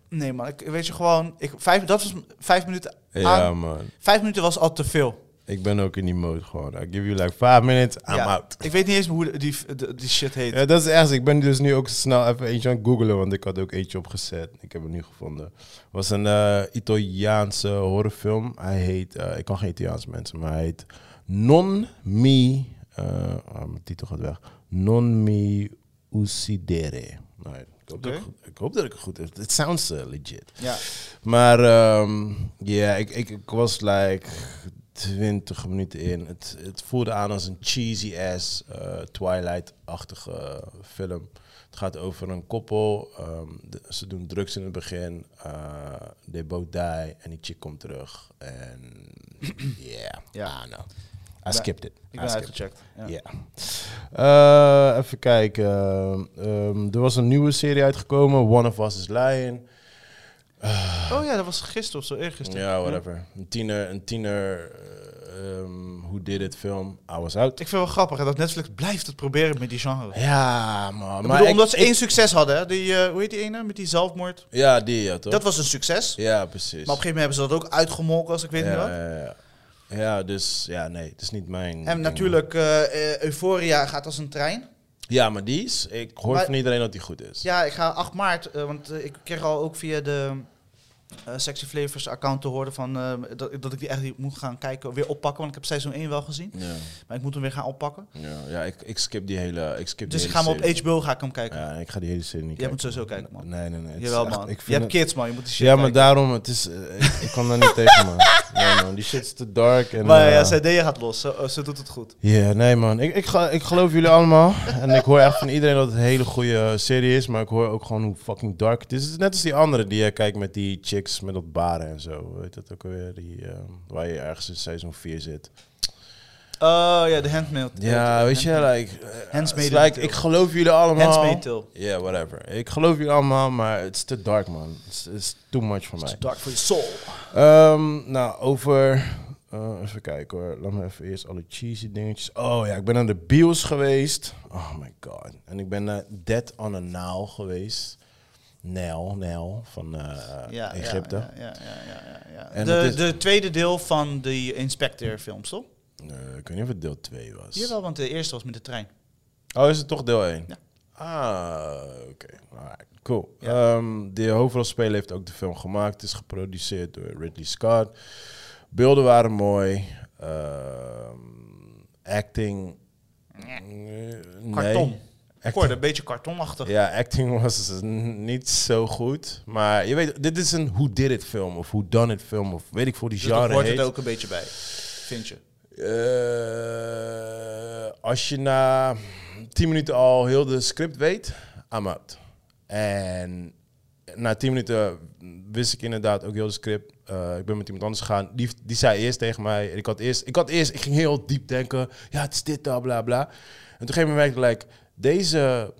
S1: nee, man, ik, weet je gewoon, ik, vijf, dat was vijf minuten
S2: Ja, man.
S1: Vijf minuten was al te veel.
S2: Ik ben ook in die mode gewoon. I give you like five minutes, I'm
S1: Ja,
S2: out.
S1: Ik weet niet eens hoe die, die, die shit heet.
S2: Ja, dat is echt. Ik ben dus nu ook snel even eentje aan het googlen, want ik had ook eentje opgezet. Ik heb het nu gevonden. Het was een eh, Italiaanse horrorfilm. Hij heet, eh, ik kan geen Italiaans mensen, maar hij heet Non Mi, ah, mijn titel gaat weg. Non Mi Uccidere. Nou, ik, hoop dat ik,
S1: Oké.
S2: goed- ik hoop dat ik het goed heb. It sounds legit.
S1: Ja.
S2: Maar ehm, ja, ik, ik, ik was like 20 minuten in. Het, het voelde aan als een cheesy ass eh, Twilight-achtige film. Het gaat over een koppel. ehm, de- ze doen drugs in het begin. eh they both die. En die chick komt terug. En [clears throat] yeah,
S1: Ja.
S2: Know. I skipped it.
S1: Ik
S2: I
S1: ben uitgecheckt. Ja.
S2: Eh, even kijken. Ehm, er was een nieuwe serie uitgekomen. One of Us is Lying.
S1: Oh ja, dat was gisteren of zo, eergisteren.
S2: Ja, whatever. Een tiener, een tiener, eh, ehm, hoe did it film? I was out.
S1: Ik vind het wel grappig hè, dat Netflix blijft het proberen met die genre.
S2: Ja, man.
S1: Ik
S2: Maar
S1: bedoel,
S2: ik-
S1: omdat ze
S2: ik-
S1: één succes hadden, hè? Die, eh, hoe heet die ene met die zelfmoord?
S2: Ja, die ja, toch?
S1: Dat was een succes.
S2: Ja, precies.
S1: Maar op een gegeven moment hebben ze dat ook uitgemolken, als ik weet niet
S2: ja,
S1: wat.
S2: ja, ja. ja, dus ja, nee, het is niet mijn.
S1: En
S2: ding.
S1: natuurlijk, eh, Euphoria gaat als een trein.
S2: Ja, maar die is. Ik hoor
S1: Maar-
S2: van iedereen dat die goed is.
S1: Ja, ik ga 8 maart, want ik kreeg al ook via de eh, Sexy Flavors account te horen van eh, dat, dat ik die echt moet gaan kijken, weer oppakken. Want ik heb seizoen 1 wel gezien,
S2: Ja,
S1: maar ik moet hem weer gaan oppakken.
S2: ja, ja ik, ik skip die hele. Ik skip
S1: Dus ik ga hem op. HBO ga ik hem kijken.
S2: Ja, ik ga die hele serie niet
S1: Jij
S2: kijken.
S1: moet sowieso kijken, man.
S2: Nee, nee, nee.
S1: Jawel,
S2: echt-
S1: man.
S2: ik
S1: Je hebt kids, man. Je moet die shit
S2: Ja, maar
S1: kijken.
S2: daarom, het is, eh, ik, ik kan daar niet tegen, man. [laughs] Nee, man. Die shit is te dark. En,
S1: Maar ja, ZD gaat los. Ze, ze doet het goed.
S2: Ja, nee man. Ik, ik, ga, ik geloof jullie allemaal. En ik hoor echt van iedereen dat het een hele goede serie is. Maar ik hoor ook gewoon hoe fucking dark het is. Het is net als die andere die je kijkt met die met dat baren en zo. Weet dat ook weer? Die, eh, waar je ergens in seizoen 4 zit.
S1: Oh ja, de handmaid.
S2: Ja, weet je, like, eh,
S1: Handsmaid
S2: it's like, ik geloof jullie allemaal. Ja, whatever. Ik geloof jullie allemaal, maar het is te dark man. Het is too much voor mij.
S1: Dark for your soul.
S2: Ehm, nou, over. eh, even kijken hoor. Laat me even eerst alle cheesy dingetjes. Oh ja, ik ben naar de bios geweest. Oh my god. En ik ben naar Dead on a Nile geweest. Nijl, Nijl van eh,
S1: Ja,
S2: Egypte.
S1: Ja, ja, ja, ja, De, de tweede deel van de Inspector films, toch?
S2: Nee, ik weet niet of het deel 2 was.
S1: Jawel, want de eerste was met de trein.
S2: Oh, is het toch deel 1?
S1: Ja.
S2: Ah, oké. Cool. Ehm, de hoofdrolspeler heeft ook de film gemaakt. Het is geproduceerd door Ridley Scott. Beelden waren mooi. Ehm, acting... eh,
S1: Karton. Hoorde een beetje kartonachtig.
S2: Ja, acting was niet zo goed. Maar je weet, dit is een who did it film of who done it film of weet ik voor die
S1: Dus
S2: genre
S1: hoort
S2: heet.
S1: het ook een beetje bij, vind je?
S2: Eh, als je na 10 minuten al heel de script weet, I'm out. En na 10 minuten wist ik inderdaad ook heel de script. Eh, ik ben met iemand anders gegaan. Die, die zei eerst tegen mij. En ik had eerst, ik had eerst, ik ging heel diep denken. Ja, het is dit, bla bla bla. En toen op een gegeven moment merkte ik, like, deze.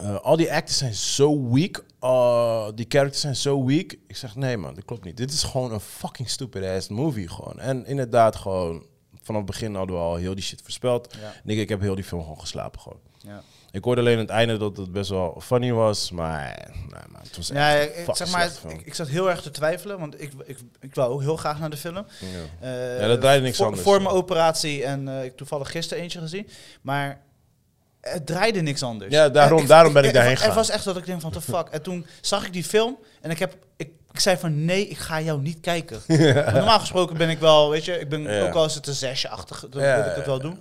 S2: eh, al die actors zijn zo weak. eh, die characters zijn zo weak. Ik zeg, nee man, dat klopt niet. Dit is gewoon een fucking stupid ass movie gewoon. En inderdaad gewoon, vanaf het begin hadden we al heel die shit voorspeld.
S1: Ja.
S2: Nick, ik heb heel die film gewoon geslapen gewoon.
S1: Ja.
S2: Ik hoorde alleen aan het einde dat het best wel funny was, maar nee, het was
S1: Ja,
S2: echt
S1: ik, zeg maar, ik, ik zat heel erg te twijfelen, want ik, ik, ik wou ook heel graag naar de film.
S2: Ja.
S1: Eh,
S2: Ja, dat draaide niks
S1: voor,
S2: anders.
S1: Voor mijn operatie en eh, ik toevallig gisteren eentje gezien. Maar het draaide niks anders.
S2: Ja, daarom-
S1: En
S2: daarom ben ik daarheen gegaan.
S1: was echt dat ik denk van, the fuck. En toen zag ik die film en ik heb... Ik, ik zei van, nee, ik ga jou niet kijken. [laughs] Normaal gesproken ben ik wel, weet je... Ik ben
S2: Ja.
S1: ook al is het een zesje-achtig, dan
S2: Ja,
S1: wil ik het wel doen.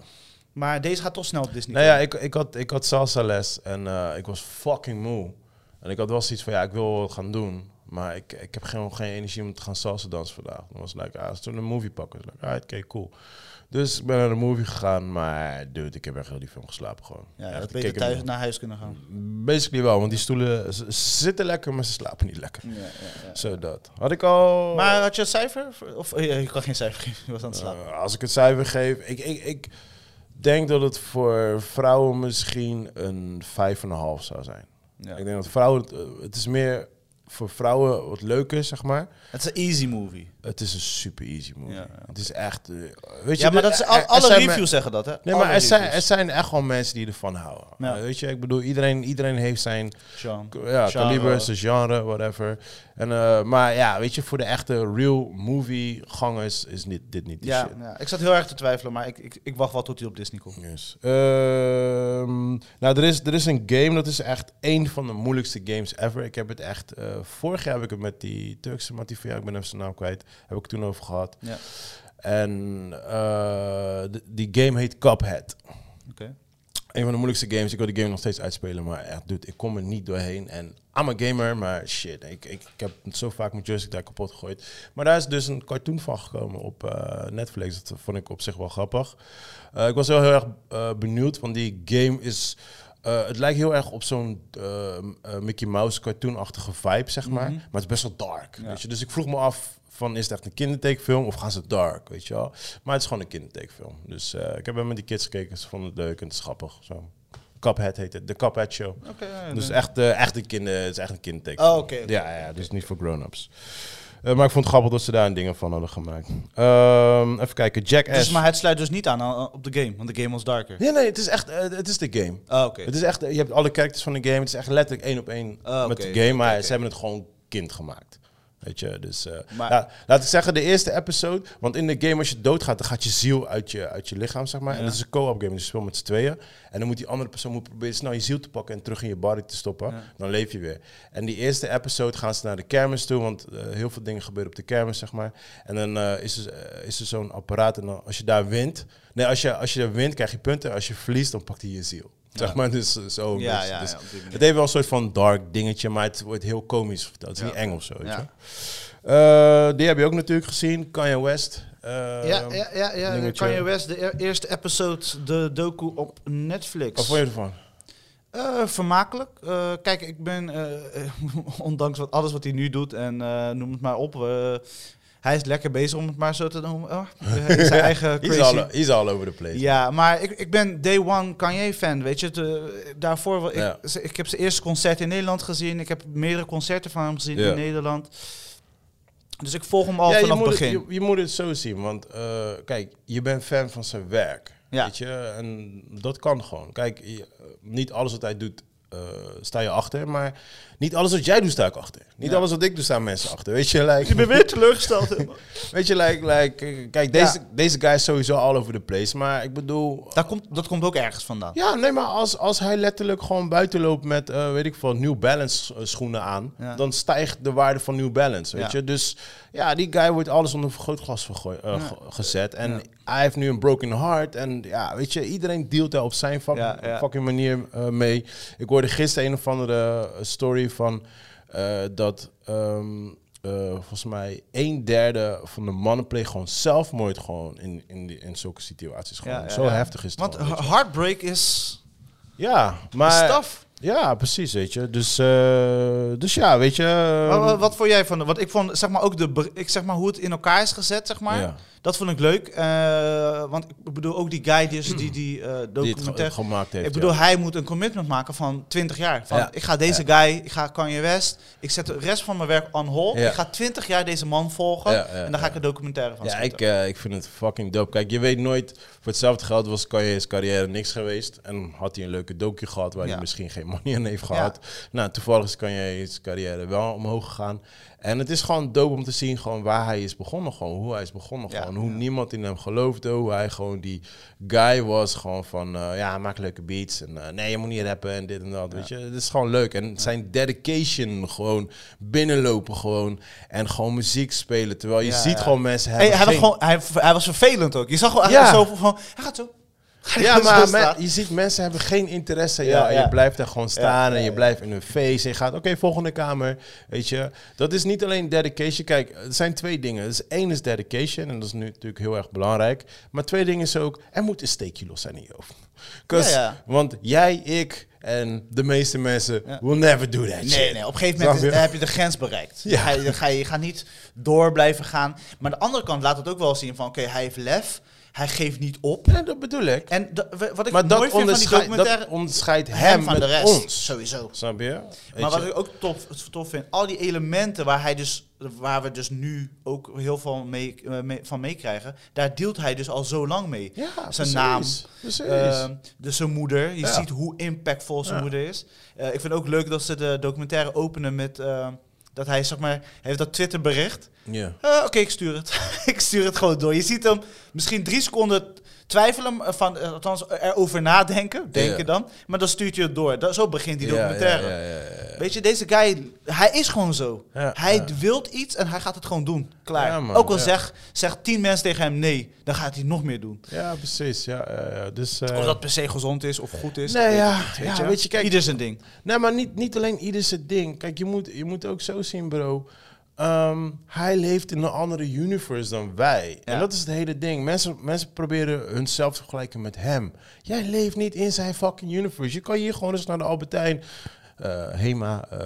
S1: Maar deze gaat toch snel op Disney.
S2: Nou ja, ik, ik, had, ik had salsa les en eh, ik was fucking moe. En ik had wel zoiets van, ja, ik wil wat gaan doen. Maar ik, ik heb gewoon geen energie om te gaan salsa dansen vandaag. Dan was het like, ah, zullen we een movie pakken? Dus like, ah, oké, cool. Dus ik ben naar de movie gegaan, maar dude, ik heb echt heel die film geslapen gewoon.
S1: ja,
S2: Echt,
S1: beter thuis
S2: hem-
S1: naar huis kunnen gaan.
S2: Basically wel, want die stoelen zitten lekker, maar ze slapen niet lekker.
S1: Ja, ja, ja.
S2: Zo dat. Had ik al...
S1: Maar had je het cijfer? Of oh, ja, je kan geen cijfer geven, je was aan het slapen.
S2: Eh, als ik het cijfer geef, ik, ik, ik denk dat het voor vrouwen misschien een 5,5 zou zijn.
S1: Ja.
S2: Ik denk dat vrouwen, het, eh, het is meer voor vrouwen wat leuker, zeg maar.
S1: Het is een easy movie.
S2: Het is een super easy movie.
S1: Ja.
S2: Het is echt, eh, weet je,
S1: Ja, maar
S2: de-
S1: dat is,
S2: er-
S1: al,
S2: er
S1: alle reviews zeggen dat, hè?
S2: Nee,
S1: Alle
S2: maar er zijn, er zijn echt wel mensen die ervan houden.
S1: Ja.
S2: Weet je, ik bedoel, iedereen, iedereen heeft zijn
S1: Sean.
S2: ja,
S1: Genre.
S2: kaliber, zijn genre, whatever. En, eh, maar ja, weet je, voor de echte real movie gangers is dit, dit niet
S1: Ja,
S2: shit.
S1: ja, ik zat heel erg te twijfelen, maar ik, ik, ik wacht wel tot hij op Disney komt.
S2: Yes. Ehm, nou, er is, er is een game, dat is echt één van de moeilijkste games ever. Ik heb het echt, eh, vorig jaar heb ik het met die Turkse mattie ik ben even zijn naam kwijt, heb ik toen over gehad.
S1: Ja.
S2: En eh, die game heet Cuphead.
S1: Oké.
S2: Een van de moeilijkste games. Ik wil die game nog steeds uitspelen, maar echt, dude, ik kom er niet doorheen. En I'm a gamer, maar shit, ik, ik, ik heb zo vaak mijn joystick daar kapot gegooid. Maar daar is dus een cartoon van gekomen op eh, Netflix. Dat vond ik op zich wel grappig. Eh, ik was wel heel erg benieuwd, want die game is... het lijkt heel erg op zo'n Mickey Mouse cartoonachtige vibe, zeg maar.
S1: Mhm.
S2: Maar het is best wel dark,
S1: Ja.
S2: weet je. Dus ik vroeg me af van, is het echt een kindertekenfilm of gaan ze dark, weet je wel? Maar het is gewoon een kindertekenfilm. Dus eh, ik heb hem met die kids gekeken, ze vonden het leuk en het is grappig. Zo. Cuphead heet het, de Cuphead Show.
S1: Ja,
S2: Dus echt, eh, echt een kinder, het is echt een kinderteken.
S1: Oh, oké.
S2: Ja, ja, dus niet voor grown-ups. Eh, maar ik vond het grappig dat ze daar dingen van hadden gemaakt. Ehm, even kijken, Jackass.
S1: Dus, maar het sluit dus niet aan op de game, want de game was darker.
S2: Nee, nee, het is echt, het is de game.
S1: Oh, oké.
S2: Het is echt, je hebt alle characters van de game. Het is echt letterlijk één op één
S1: Ah,
S2: met de game, maar ze hebben het gewoon kind gemaakt. Weet je, dus eh,
S1: Maar-
S2: ja, laat ik zeggen, de eerste episode, want in de game als je doodgaat, dan gaat je ziel uit je, uit je lichaam, zeg maar. En dat is een co-op game, dus je speelt met z'n tweeën. En dan moet die andere persoon moet proberen snel je ziel te pakken en terug in je body te stoppen.
S1: Ja.
S2: Dan leef je weer. En die eerste episode gaan ze naar de kermis toe, want eh, heel veel dingen gebeuren op de kermis, zeg maar. En dan eh, is er, is er zo'n apparaat en dan, als je daar wint, nee, als je, als je wint, krijg je punten. Als je verliest, dan pakt hij je ziel. Zeg maar, dus eh, zo.
S1: Ja, ja,
S2: Dus
S1: ja,
S2: het heeft wel een soort van dark dingetje, maar het wordt heel komisch verteld. Het is
S1: Ja.
S2: niet eng of zo, weet
S1: Ja.
S2: je. Eh, die heb je ook natuurlijk gezien, Kanye West. Eh,
S1: ja, ja, ja, ja. Kanye West, de e- eerste episode, de docu op Netflix.
S2: Wat vond je ervan?
S1: Eh, vermakelijk. Eh, kijk, ik ben, [laughs] ondanks wat, alles wat hij nu doet en eh, noem het maar op, hij is lekker bezig om het maar zo te noemen. Oh, [laughs] hij is zijn eigen
S2: He's
S1: crazy.
S2: all, he's all over the place.
S1: Ja, maar ik, ik ben day one Kanye fan, weet je. De, daarvoor, ik,
S2: Ja.
S1: ze- ik heb zijn eerste concert in Nederland gezien. Ik heb meerdere concerten van hem gezien
S2: Ja.
S1: in Nederland. Dus ik volg hem al
S2: Ja,
S1: vanaf het begin.
S2: Het, je, je moet het zo zien, want eh, kijk, je bent fan van zijn werk.
S1: Ja.
S2: Weet je, en dat kan gewoon. Kijk, je- niet alles wat hij doet, eh, sta je achter, maar niet alles wat jij doet, sta ik achter. Niet
S1: Ja.
S2: alles wat ik doe, staan mensen achter. Weet je, like, [laughs]
S1: ik ben weer teleurgesteld. [laughs]
S2: weet je, like, like, kijk, deze, deze guy is sowieso all over the place, maar ik bedoel,
S1: dat, komt, dat komt ook ergens vandaan.
S2: Ja, nee, maar als, als hij letterlijk gewoon buiten loopt met, eh, weet ik veel, New Balance eh, schoenen aan,
S1: Ja.
S2: dan stijgt de waarde van New Balance, weet je. Dus ja, die guy wordt alles onder vergrootglas ge- gezet. En hij heeft nu een broken heart. En ja, weet je, iedereen dealt daar op zijn fucking, fucking manier mee. Ik hoorde gisteren een of andere eh, van eh, dat... ehm, eh, volgens mij een derde van de mannen plegen gewoon zelfmoord gewoon in, in, die, in zulke situaties. Gewoon.
S1: Ja, ja,
S2: Zo
S1: ja.
S2: heftig is het
S1: Want
S2: gewoon,
S1: heartbreak is
S2: Ja, maar...
S1: staf.
S2: Ja, precies, weet je. Dus, eh, dus ja, weet je. Ehm,
S1: wat, wat vond jij van? Want ik vond zeg maar ook de ik zeg maar hoe het in elkaar is gezet, zeg maar. Dat vond ik leuk. eh, want ik bedoel ook die guy die, die, die eh, documentaire.
S2: gemaakt heeft.
S1: Ik bedoel,
S2: ja.
S1: hij moet een commitment maken van 20 jaar. Van,
S2: Ja.
S1: Ik ga deze guy, ik ga Kanye West, ik zet de rest van mijn werk on hold. Ik ga 20 jaar deze man volgen en dan ga ik een documentaire van
S2: Ja, ik, eh, ik vind het fucking dope. Kijk, je weet nooit, voor hetzelfde geld was Kanye's carrière niks geweest. En had hij een leuke docu gehad waar hij misschien geen money aan heeft gehad. Nou, toevallig is Kanye's carrière wel omhoog gegaan. En het is gewoon dope om te zien gewoon waar hij is begonnen. Gewoon hoe hij is begonnen.
S1: Ja,
S2: Gewoon hoe
S1: ja.
S2: niemand in hem geloofde. Hoe hij gewoon die guy was. Gewoon van, eh, ja, maak leuke beats. En eh, nee, je moet niet rappen en dit en dat. Weet je, het is gewoon leuk. En zijn dedication gewoon binnenlopen gewoon. En gewoon muziek spelen. Terwijl je ziet gewoon mensen
S1: Hey,
S2: hebben
S1: hij, was gewoon, hij, hij was vervelend ook. Je zag gewoon zo van, hij gaat zo. [laughs]
S2: Ja, maar men- je ziet mensen hebben geen interesse in
S1: Ja,
S2: jou. En
S1: ja.
S2: je blijft daar gewoon staan
S1: Ja,
S2: en je blijft in hun face. En je gaat, oké, volgende kamer. Weet je, dat is niet alleen dedication. Kijk, er zijn twee dingen. Dus één is dedication en dat is nu natuurlijk heel erg belangrijk. Maar twee dingen is ook, er moet een steekje los zijn in je hoofd. Want jij, ik en de meeste mensen
S1: Ja.
S2: will never do that
S1: Nee,
S2: shit.
S1: nee, op een gegeven moment is- heb je de grens bereikt.
S2: Ja.
S1: Dan ga je, dan ga je, je gaat niet door blijven gaan. Maar aan de andere kant laat het ook wel zien van... Oké, hij heeft lef. Hij geeft niet op.
S2: Ja, dat bedoel ik.
S1: En wat ik
S2: Maar dat
S1: mooi vind van die documentaire...
S2: dat onderscheidt hem,
S1: hem van
S2: met
S1: de rest.
S2: ons.
S1: Sowieso.
S2: Snap je? Weet
S1: Maar wat
S2: je?
S1: ik ook tof, tof vind, al die elementen waar, hij dus, waar we dus nu ook heel veel mee, eh, mee- van meekrijgen, daar deelt hij dus al zo lang mee.
S2: ja,
S1: zijn
S2: precies.
S1: naam,
S2: Precies.
S1: Dus zijn moeder, je
S2: Ja.
S1: ziet hoe impactvol zijn moeder is. Eh, ik vind ook leuk dat ze de documentaire openen met dat hij, zeg maar, heeft dat Twitter bericht.
S2: Ja.
S1: Eh, Oké, ik stuur het. [laughs] ik stuur het gewoon door. Je ziet hem misschien drie seconden twijfelen, eh, van, eh, althans erover nadenken, denken dan. Maar dan stuurt hij het door. Dat, zo begint die documentaire. Weet je, deze guy, hij is gewoon zo. Hij
S2: ja.
S1: wilt iets en hij gaat het gewoon doen. Klaar.
S2: Man,
S1: Ook al zeg, zegt tien mensen tegen hem nee, dan gaat hij nog meer doen.
S2: Ja, precies. Ja, ja. Dus,
S1: Of dat per se gezond is of goed is.
S2: Nee,
S1: weet
S2: ja,
S1: niet,
S2: ja, weet je, kijk-
S1: Ieder zijn ding.
S2: Nee, maar niet, niet alleen ieder zijn ding. Kijk, je moet, je moet ook zo zien, bro. Ehm, hij leeft in een andere universe dan wij.
S1: Ja.
S2: En dat is het hele ding. Mensen, mensen proberen hunzelf te vergelijken met hem. Jij leeft niet in zijn fucking universe. Je kan hier gewoon eens naar de Albertijn... eh, Hema, eh,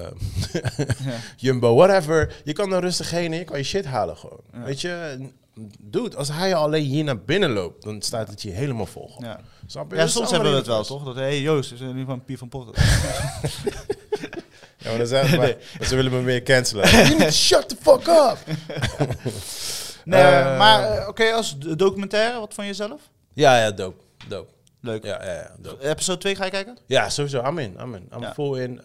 S2: [laughs]
S1: Ja.
S2: Jumbo, whatever. Je kan er rustig heen en je kan je shit halen gewoon.
S1: Ja.
S2: Weet je, dude, als hij alleen hier naar binnen loopt, dan staat het hier helemaal vol.
S1: Ja.
S2: Snap je?
S1: Ja, soms
S2: een
S1: hebben we het wel, toch? Dat, hey, Joost, is er nu van Pier van Potter. [laughs]
S2: Ja, maar dan zeggen maar, ze willen me meer cancelen. [laughs] you need to shut the fuck up! [laughs]
S1: Nee,
S2: Eh,
S1: maar eh, oké, als documentaire, wat van jezelf?
S2: Ja, ja, dope. Dope.
S1: Leuk.
S2: Ja, ja, ja, dope.
S1: Episode 2 ga je kijken?
S2: ja sowieso. I'm in. I'm in. I'm
S1: Ja.
S2: full in.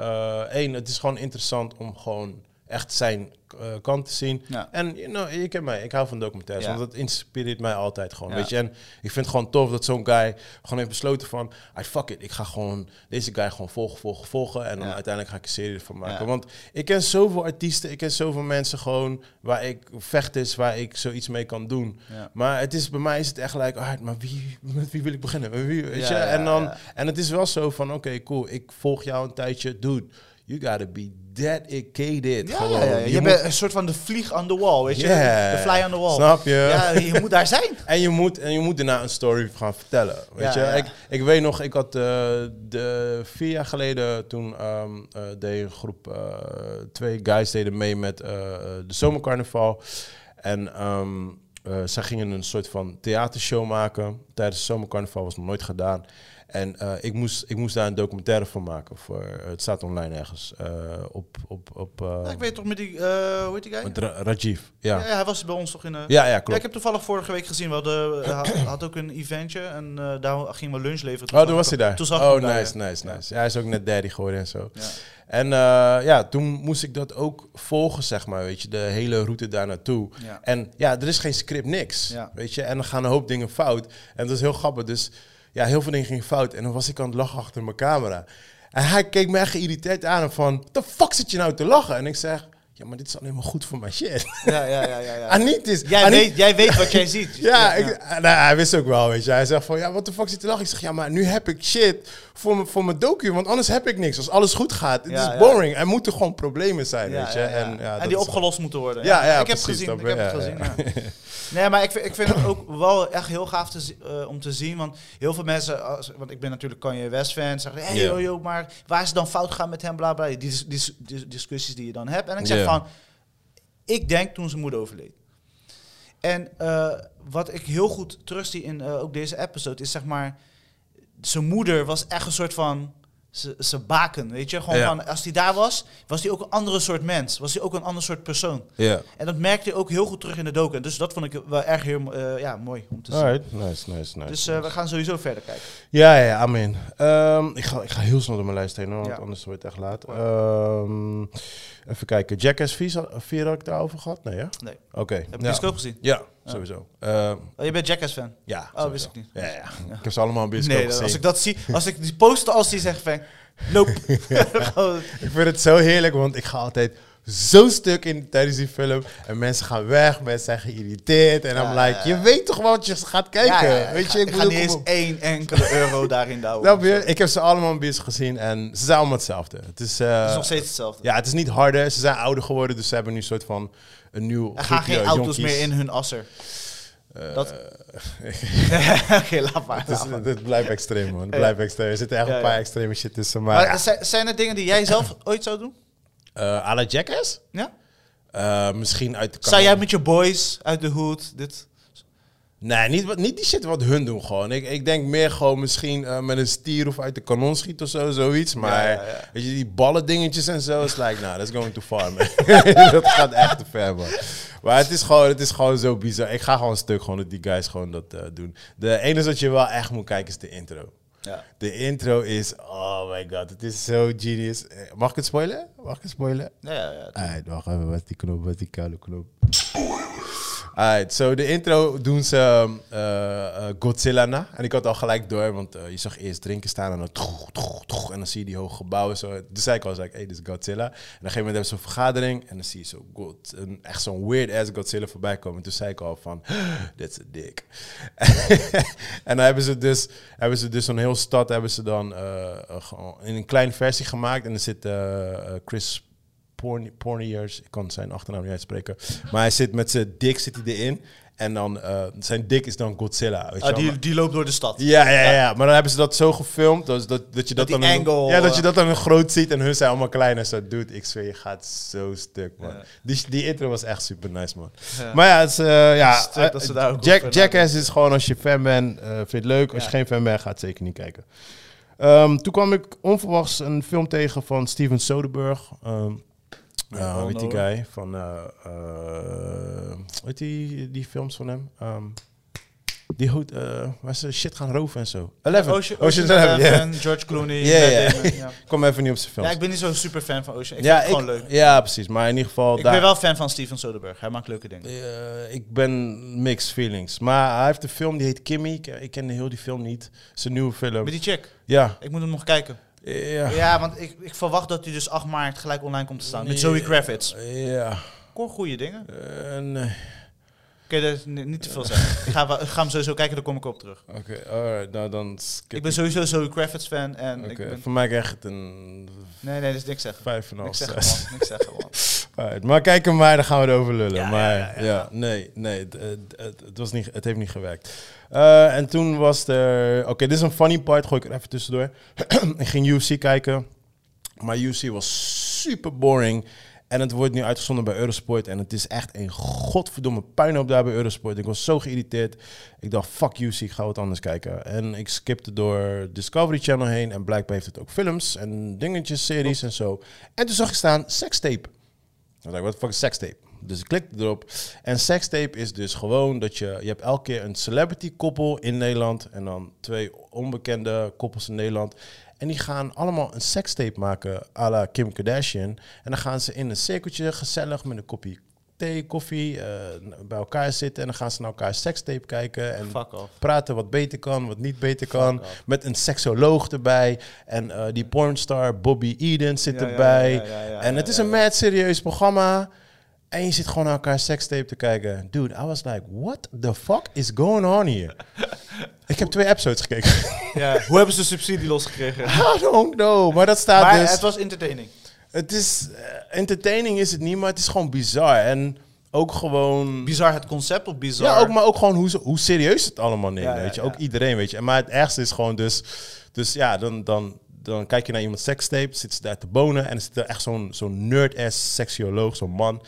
S2: Eén, het is gewoon interessant om gewoon echt zijn eh, kanten zien.
S1: Ja.
S2: En you know, je kent mij, ik hou van documentaires, want dat inspireert mij altijd gewoon, weet je. En ik vind het gewoon tof dat zo'n guy gewoon heeft besloten van, I fuck it, ik ga gewoon deze guy gewoon volgen, volgen, volgen. En dan uiteindelijk ga ik een serie ervan maken. Want ik ken zoveel artiesten, ik ken zoveel mensen gewoon waar ik vecht is, waar ik zoiets mee kan doen. Maar het is, bij mij is het echt like, alright, maar wie, met wie wil ik beginnen? Met wie, weet je? en, dan, en het is wel zo van, oké, cool, ik volg jou een tijdje. Dude, you gotta be dedicated.
S1: Ja,
S2: gewoon.
S1: ja, ja. Je,
S2: Je
S1: bent een soort van de vlieg on the wall, weet je? De fly on the wall.
S2: Snap je?
S1: Ja, je moet daar zijn. [laughs]
S2: En je moet, en je moet daarna een story gaan vertellen. Weet
S1: Ja,
S2: je? Ik, ik weet nog, ik had eh, de vier jaar geleden toen eh, deed een groep, eh, twee guys deden mee met eh, de zomercarnaval. En eh, zij gingen een soort van theatershow maken. Tijdens de zomercarnaval was nog nooit gedaan. En eh, ik, moest, ik moest daar een documentaire van maken. Voor, eh, het staat online ergens. eh, op, op, op
S1: Ja, ik weet toch met die, hoe heet die guy?
S2: met Ra- Rajiv.
S1: Ja.
S2: Ja.
S1: ja, hij was bij ons toch in de...
S2: Ja, ja,
S1: Ja,
S2: klopt.
S1: ik heb toevallig vorige week gezien, de, hij [clears throat] had, ook een eventje en daar gingen we lunch leveren. Toen
S2: Oh, toen was hij daar.
S1: Toen zag
S2: oh,
S1: daar,
S2: nice, nice, nice. Ja, hij is ook net daddy geworden en zo. En ja, toen moest ik dat ook volgen, zeg maar, weet je, de hele route daar naartoe. En ja, er is geen script, niks, weet je. En dan gaan een hoop dingen fout. En dat is heel grappig, dus ja, heel veel dingen gingen fout. En dan was ik aan het lachen achter mijn camera. En hij keek me echt geïrriteerd aan en van, the fuck zit je nou te lachen? En ik zeg, ja, maar dit is alleen maar goed voor mijn shit.
S1: Ja, ja, ja, ja, ja.
S2: Is...
S1: Jij, weet, jij weet wat jij ziet. [laughs]
S2: ja, ik, nou, hij wist ook wel, weet je. Hij zegt van, ja, wat de fuck zit te lachen? Ik zeg, ja, maar nu heb ik shit voor, me, voor mijn docu, want anders heb ik niks. Als alles goed gaat, het is boring. Er moeten gewoon problemen zijn, weet je. En,
S1: En, die opgelost moeten worden.
S2: Ja, ja,
S1: ik heb
S2: precies,
S1: gezien. Ik heb het gezien. [laughs] Nee, maar ik vind, ik vind het ook wel echt heel gaaf te, eh, om te zien. Want heel veel mensen, als, want ik ben natuurlijk Kanye West fan, zeggen: hé, hey,
S2: Ja.
S1: yo, yo, maar waar is het dan fout gegaan met hem? Bla bla. Die, dis- dis- dis- discussies die je dan hebt. En ik zeg. Van: ik denk toen zijn moeder overleed. En eh, wat ik heel goed terugzie in eh, ook deze episode is zeg maar, zijn moeder was echt een soort van zijn baken, weet je? Gewoon
S2: Ja.
S1: van, als hij daar was, was hij ook een andere soort mens. Was hij ook een ander soort persoon.
S2: Ja.
S1: En dat merkte je ook heel goed terug in de docu. Dus dat vond ik wel erg heel, eh, ja, mooi om te zien.
S2: Alright, nice, nice, nice.
S1: Dus eh, we gaan sowieso verder kijken.
S2: Ja, ja, amen. Ehm, ik, ga, ik ga heel snel door mijn lijst heen, hoor, want
S1: Ja.
S2: anders wordt het echt laat. Ehm, even kijken. Jackass 4, 4 had ik daarover gehad? Nee, ja?
S1: Nee.
S2: Oké.
S1: Heb je
S2: ja.
S1: bioscoop gezien?
S2: Ja, sowieso.
S1: Oh, je bent Jackass-fan?
S2: ja,
S1: Oh, wist ik niet.
S2: Ja, ja. Ik heb ze allemaal in bioscoop
S1: Nee,
S2: gezien.
S1: als ik dat zie, als ik die poster als die zeg van, nope. [laughs] [laughs]
S2: Ik vind het zo heerlijk, want ik ga altijd zo stuk in tijdens die film. En mensen gaan weg, mensen zijn geïrriteerd. En dan
S1: Ja,
S2: like, je weet toch wat je gaat kijken?
S1: Ja, ja.
S2: Weet
S1: ik
S2: je,
S1: ga,
S2: ik
S1: ik ga niet eens één enkele euro daarin douwen. [laughs]
S2: Ik heb ze allemaal bios gezien en ze zijn allemaal hetzelfde. Het is, eh,
S1: Het is nog steeds hetzelfde.
S2: ja, het is niet harder. Ze zijn ouder geworden, dus ze hebben nu een soort van een nieuw
S1: er gaan geen auto's meer in hun asser.
S2: Eh,
S1: Dat- [laughs] Oké, laat maar.
S2: het, blijft extreem, man. Het blijft extreem. Er zitten echt een paar extreme shit tussen. Maar,
S1: Maar zijn er dingen die jij zelf [coughs] ooit zou doen?
S2: Eh à la Jackass?
S1: Ja?
S2: Eh, misschien uit de
S1: Zou jij met je boys uit de hood dit...
S2: Nee, niet, niet die shit wat hun doen gewoon. Ik, ik denk meer gewoon misschien eh, met een stier of uit de kanon schieten of zo, zoiets. Maar
S1: Ja, ja, ja.
S2: weet je, die ballen dingetjes en zo, is [laughs] like, nou, that's going too far, man. [laughs] dat gaat echt te ver, man. Maar het is, gewoon, het is gewoon zo bizar. Ik ga gewoon een stuk gewoon dat die guys gewoon dat doen. De enige wat je wel echt moet kijken is de intro.
S1: Ja.
S2: De intro is, oh my god, het is zo genius. Eh, Mag ik het spoilen? Mag ik het spoilen?
S1: Ja, ja, ja.
S2: Alright, wacht even, wat is die knop, wat is die koude knop? Alright, zo de intro doen ze eh, eh, Godzilla na. En ik had al gelijk door, want eh, je zag eerst drinken staan en dan, en dan zie je die hoge gebouwen. Zo. Dus zei ik al, zei ik, hey, dit is Godzilla. En op een gegeven moment hebben ze een vergadering en dan zie je zo een, echt zo'n weird-ass Godzilla voorbij komen. En toen zei ik al van, that's a dick. en dan hebben ze dus, hebben ze dus zo'n heel stad hebben ze dan in een kleine versie gemaakt. En er zit Chris Porni- Porniers, ik kan zijn achternaam niet uitspreken. Maar hij zit met zijn dik zit hij erin. En dan, eh, zijn dik is dan Godzilla. Weet je
S1: Ah, die, die loopt door de stad.
S2: Ja, ja, ja, Maar dan hebben ze dat zo gefilmd. Dus dat, dat je dat, dan
S1: angle,
S2: ja, dat je
S1: eh.
S2: dat dan groot ziet. En hun zijn allemaal klein. En zo, dude, ik zweer, je gaat zo stuk, man.
S1: Ja.
S2: Die, die intro was echt super nice, man.
S1: Ja.
S2: Maar ja, het is, eh, ja
S1: dat ze daar ook
S2: Jack, Jackass is gewoon als je fan bent, vind je het leuk. Als
S1: Ja.
S2: je geen fan bent, ga het zeker niet kijken. Ehm, toen kwam ik onverwachts een film tegen van Steven Soderbergh. Ehm
S1: Ja,
S2: uh,
S1: wel
S2: weet die guy van, eh eh weet die, die films van hem? Ehm, Die hoed, eh, waar ze shit gaan roven en zo. Eleven.
S1: Ocean,
S2: Ocean's Eleven,
S1: George Clooney.
S2: Ja.
S1: Damon. [laughs]
S2: Kom even niet op zijn films.
S1: Ja, ik ben niet zo'n super fan van Ocean. Ik
S2: ja,
S1: vind het gewoon leuk.
S2: ja, precies. Maar in ieder geval...
S1: Ik ben wel fan van Steven Soderbergh. Hij maakt leuke dingen.
S2: Eh, ik ben mixed feelings. Maar hij heeft een film die heet Kimmy. Ik, ik ken heel die film niet. Het is een nieuwe film.
S1: Met die chick.
S2: Ja.
S1: Ik moet hem nog kijken.
S2: Ja.
S1: Ja, want ik, ik verwacht dat hij dus 8 maart gelijk online komt te staan. Met Zoe Kravitz.
S2: Ja.
S1: Hoor goede dingen.
S2: Eh, nee.
S1: Oké, dat is ni- niet te veel zeggen. ik, ga, ik ga hem sowieso kijken, dan kom ik op terug.
S2: Oké, alright. Nou, dan skip
S1: Ik ben sowieso Zoe Kravitz fan. En ik ben...
S2: Voor mij echt een
S1: Nee, nee, dat is niks zeggen.
S2: vijf en half,
S1: Niks zeggen. Niks zeggen, man. [laughs]
S2: Alright, Maar kijk hem maar, dan gaan we erover lullen.
S1: Ja,
S2: maar
S1: ja,
S2: ja,
S1: ja, ja.
S2: nee, nee, het, het- het was niet, het heeft niet gewerkt. Eh, en toen was er... Oké, dit is een funny part, gooi ik er even tussendoor. [clears throat] ik ging UFC kijken, maar UFC was super boring. En het wordt nu uitgezonden bij Eurosport. En het is echt een godverdomme puinhoop daar bij Eurosport. Ik was zo geïrriteerd. Ik dacht, fuck UFC, ik ga wat anders kijken. En ik skipte door Discovery Channel heen. En blijkbaar heeft het ook films en dingetjes, series en zo. En toen zag ik staan, sextape. Dan dacht ik, wat fuck is sextape? Dus ik klikte erop. En sextape is dus gewoon dat je... Je hebt elke keer een celebrity koppel in Nederland... en dan twee onbekende koppels in Nederland... En die gaan allemaal een sextape maken à la Kim Kardashian. En dan gaan ze in een cirkeltje gezellig met een kopje thee, koffie... eh, bij elkaar zitten en dan gaan ze naar elkaar sextape kijken. En praten wat beter kan, wat niet beter kan.
S1: off.
S2: Met een seksoloog erbij. En eh, die pornstar Bobby Eden zit
S1: Ja,
S2: erbij.
S1: ja, ja, ja,
S2: en het is een mad serieus programma. En je zit gewoon naar elkaar sekstape te kijken. Dude, I was like, what the fuck is going on here? [laughs] ik heb twee episodes gekeken.
S1: Ja, hoe hebben ze de subsidie losgekregen? [laughs]
S2: I don't know. Maar dat staat
S1: maar
S2: dus...
S1: het was entertaining.
S2: Het is... eh, entertaining is het niet, maar het is gewoon bizar. En ook gewoon...
S1: Bizar het concept of bizar?
S2: Ja, ook, maar ook gewoon hoe, hoe serieus het allemaal neemt,
S1: Ja,
S2: weet je.
S1: ja.
S2: Ook iedereen, weet je. Maar het ergste is gewoon dus... Dus ja, dan, dan, dan kijk je naar iemand sekstape, zit ze daar te bonen... en er zit er echt zo'n zo'n nerd-ass seksioloog, zo'n man...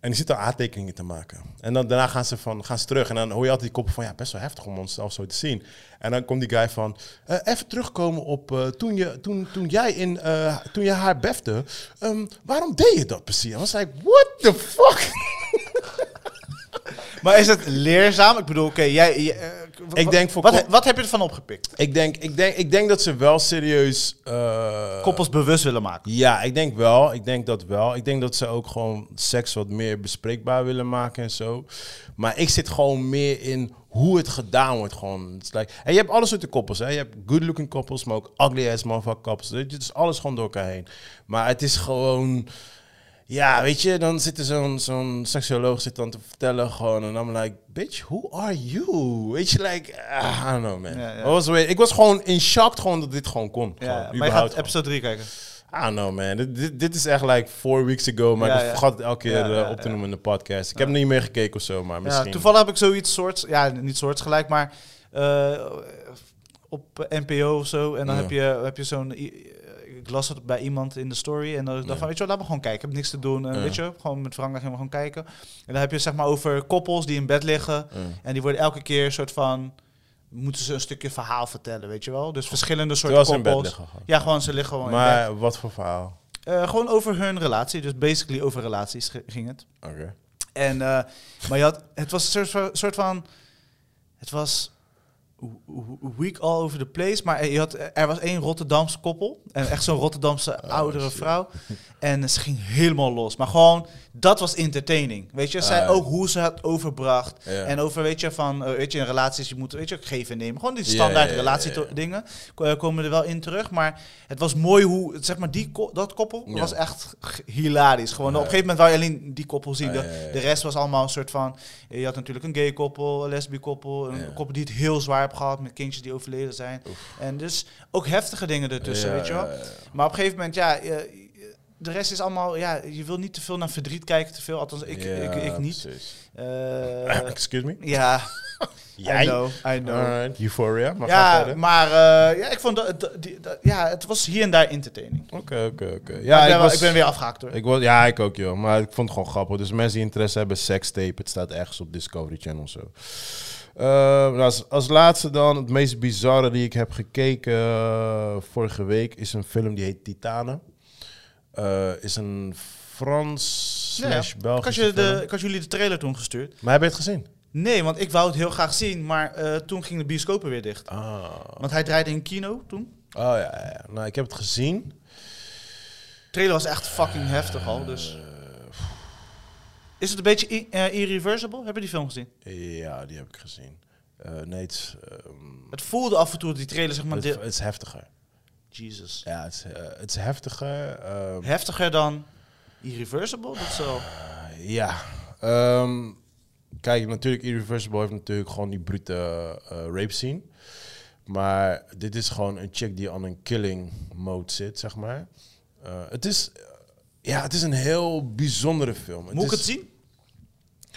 S2: En die zit er aantekeningen te maken. En dan, daarna gaan ze, van, gaan ze terug. En dan hoor je altijd die koppen van... Ja, best wel heftig om onszelf zo te zien. En dan komt die guy van... eh, even terugkomen op eh, toen, je, toen, toen, jij in, eh, toen je haar befte. ehm, waarom deed je dat precies? I was like, what the fuck? [laughs]
S1: Maar is het leerzaam? Ik bedoel, oké, jij...
S2: Ik
S1: wat-
S2: denk voor
S1: Wat, wat heb je ervan opgepikt?
S2: Ik denk, ik, denk, ik denk dat ze wel serieus... eh,
S1: Koppels bewust willen maken.
S2: Ja, ik denk wel. Ik denk dat wel. Ik denk dat ze ook gewoon seks wat meer bespreekbaar willen maken en zo. Maar ik zit gewoon meer in hoe het gedaan wordt. Gewoon. Het is like, en je hebt alle soorten koppels. Hè. Je hebt good-looking koppels, maar ook ugly-ass motherfucker koppels. Het is alles gewoon door elkaar heen. Maar het is gewoon... Ja, weet je, dan zit er zo'n zo'n seksuoloog zit dan te vertellen gewoon. En dan like, bitch, who are you? Weet je, like, ah, I don't know, man.
S1: Ja,
S2: was ik was gewoon in shock gewoon dat dit gewoon kon.
S1: Ja,
S2: Gewoon,
S1: maar je gaat
S2: gewoon.
S1: episode 3 kijken.
S2: I don't know, man. Dit, dit, dit is echt like four weeks ago, maar
S1: Ja,
S2: ik vergat het elke keer eh, op te noemen in de podcast. Ik heb niet meer gekeken of zo, maar misschien.
S1: Toevallig heb ik zoiets soorts... Ja, niet soortgelijk, maar... eh, op NPO of zo. En dan heb je, heb je zo'n... Ik las het bij iemand in de story. En dan dacht ik van, weet je wat, laten we gewoon kijken. Ik heb niks te doen. En
S2: Ja.
S1: weet je, gewoon met Frank gaan we gewoon kijken. En dan heb je zeg maar over koppels die in bed liggen. En die worden elke keer een soort van... Moeten ze een stukje verhaal vertellen, weet je wel? Dus verschillende soorten koppels.
S2: liggen. gewoon.
S1: Ja, gewoon ze liggen gewoon in bed.
S2: Maar wat voor verhaal?
S1: Eh, gewoon over hun relatie. Dus basically over relaties ging het.
S2: Oké.
S1: En, eh, maar je had, het was een soort van, soort van het was week all over the place, maar je had, er was één Rotterdamse koppel, en echt zo'n Rotterdamse oudere
S2: Oh, shit.
S1: vrouw, en ze ging helemaal los. Maar gewoon, dat was entertaining, weet je. Zij
S2: Ah, ja.
S1: ook hoe ze het overbracht,
S2: Ja.
S1: en over, weet je, van, eh, weet je, in relaties, je moet, weet je, ook geven en nemen. Gewoon die standaard relatie dingen ko- komen er wel in terug, maar het was mooi hoe, zeg maar, die, ko- dat koppel
S2: Ja.
S1: was echt hilarisch. Gewoon, op een gegeven moment wou je alleen die koppel zien.
S2: Ah,
S1: De- rest was allemaal een soort van... Je had natuurlijk een gay koppel, een lesbi koppel, een koppel die het heel zwaar gehad met kindjes die overleden zijn. En dus ook heftige dingen ertussen,
S2: Ja,
S1: weet je wel.
S2: ja, ja.
S1: Maar op een gegeven moment, ja, de rest is allemaal, ja, je wil niet te veel naar verdriet kijken, te veel. Althans, ik, ik, ik niet. Eh, [laughs]
S2: Excuse me?
S1: ja, [laughs]
S2: Jij?
S1: I know, I know.
S2: Alright, Euphoria. Maar
S1: ja,
S2: verder.
S1: maar eh, ja, ik vond dat, dat- die, dat- ja, het was hier en daar entertaining.
S2: Oké, oké, oké.
S1: Ja,
S2: Ja,
S1: ik, ben
S2: was...
S1: ik ben weer afgehaakt hoor.
S2: Ik was, ja, ik ook, joh. Maar ik vond het gewoon grappig. Dus mensen die interesse hebben, sextape. Het staat ergens op Discovery Channel zo. Eh, nou, als, als laatste dan, het meest bizarre die ik heb gekeken eh, vorige week... is een film die heet Titanen. Eh, is een Frans slash Belgische film.
S1: ik had jullie de trailer toen gestuurd.
S2: Maar heb je het gezien?
S1: Nee, want ik wou het heel graag zien, maar eh, toen ging de bioscopen weer dicht.
S2: Ah.
S1: Want hij draaide in kino toen.
S2: Oh ja, ja, ja. Nou, ik heb het gezien.
S1: De trailer was echt fucking heftig al, dus... Is het een beetje eh, irreversible? Heb je die film gezien?
S2: Ja, die heb ik gezien. Eh, nee, het ehm,
S1: Het voelde af en toe die trailer, zeg maar...
S2: het, is heftiger.
S1: Jesus.
S2: Ja, het is, eh, het is heftiger. ehm,
S1: Heftiger dan irreversible? Dat wel...
S2: ja. Ehm, kijk, natuurlijk, Irreversible heeft natuurlijk gewoon die brute rape scene. Maar dit is gewoon een chick die aan een killing mode zit, zeg maar. Het is... ja, het is een heel bijzondere film.
S1: Moet ik
S2: is-
S1: het zien?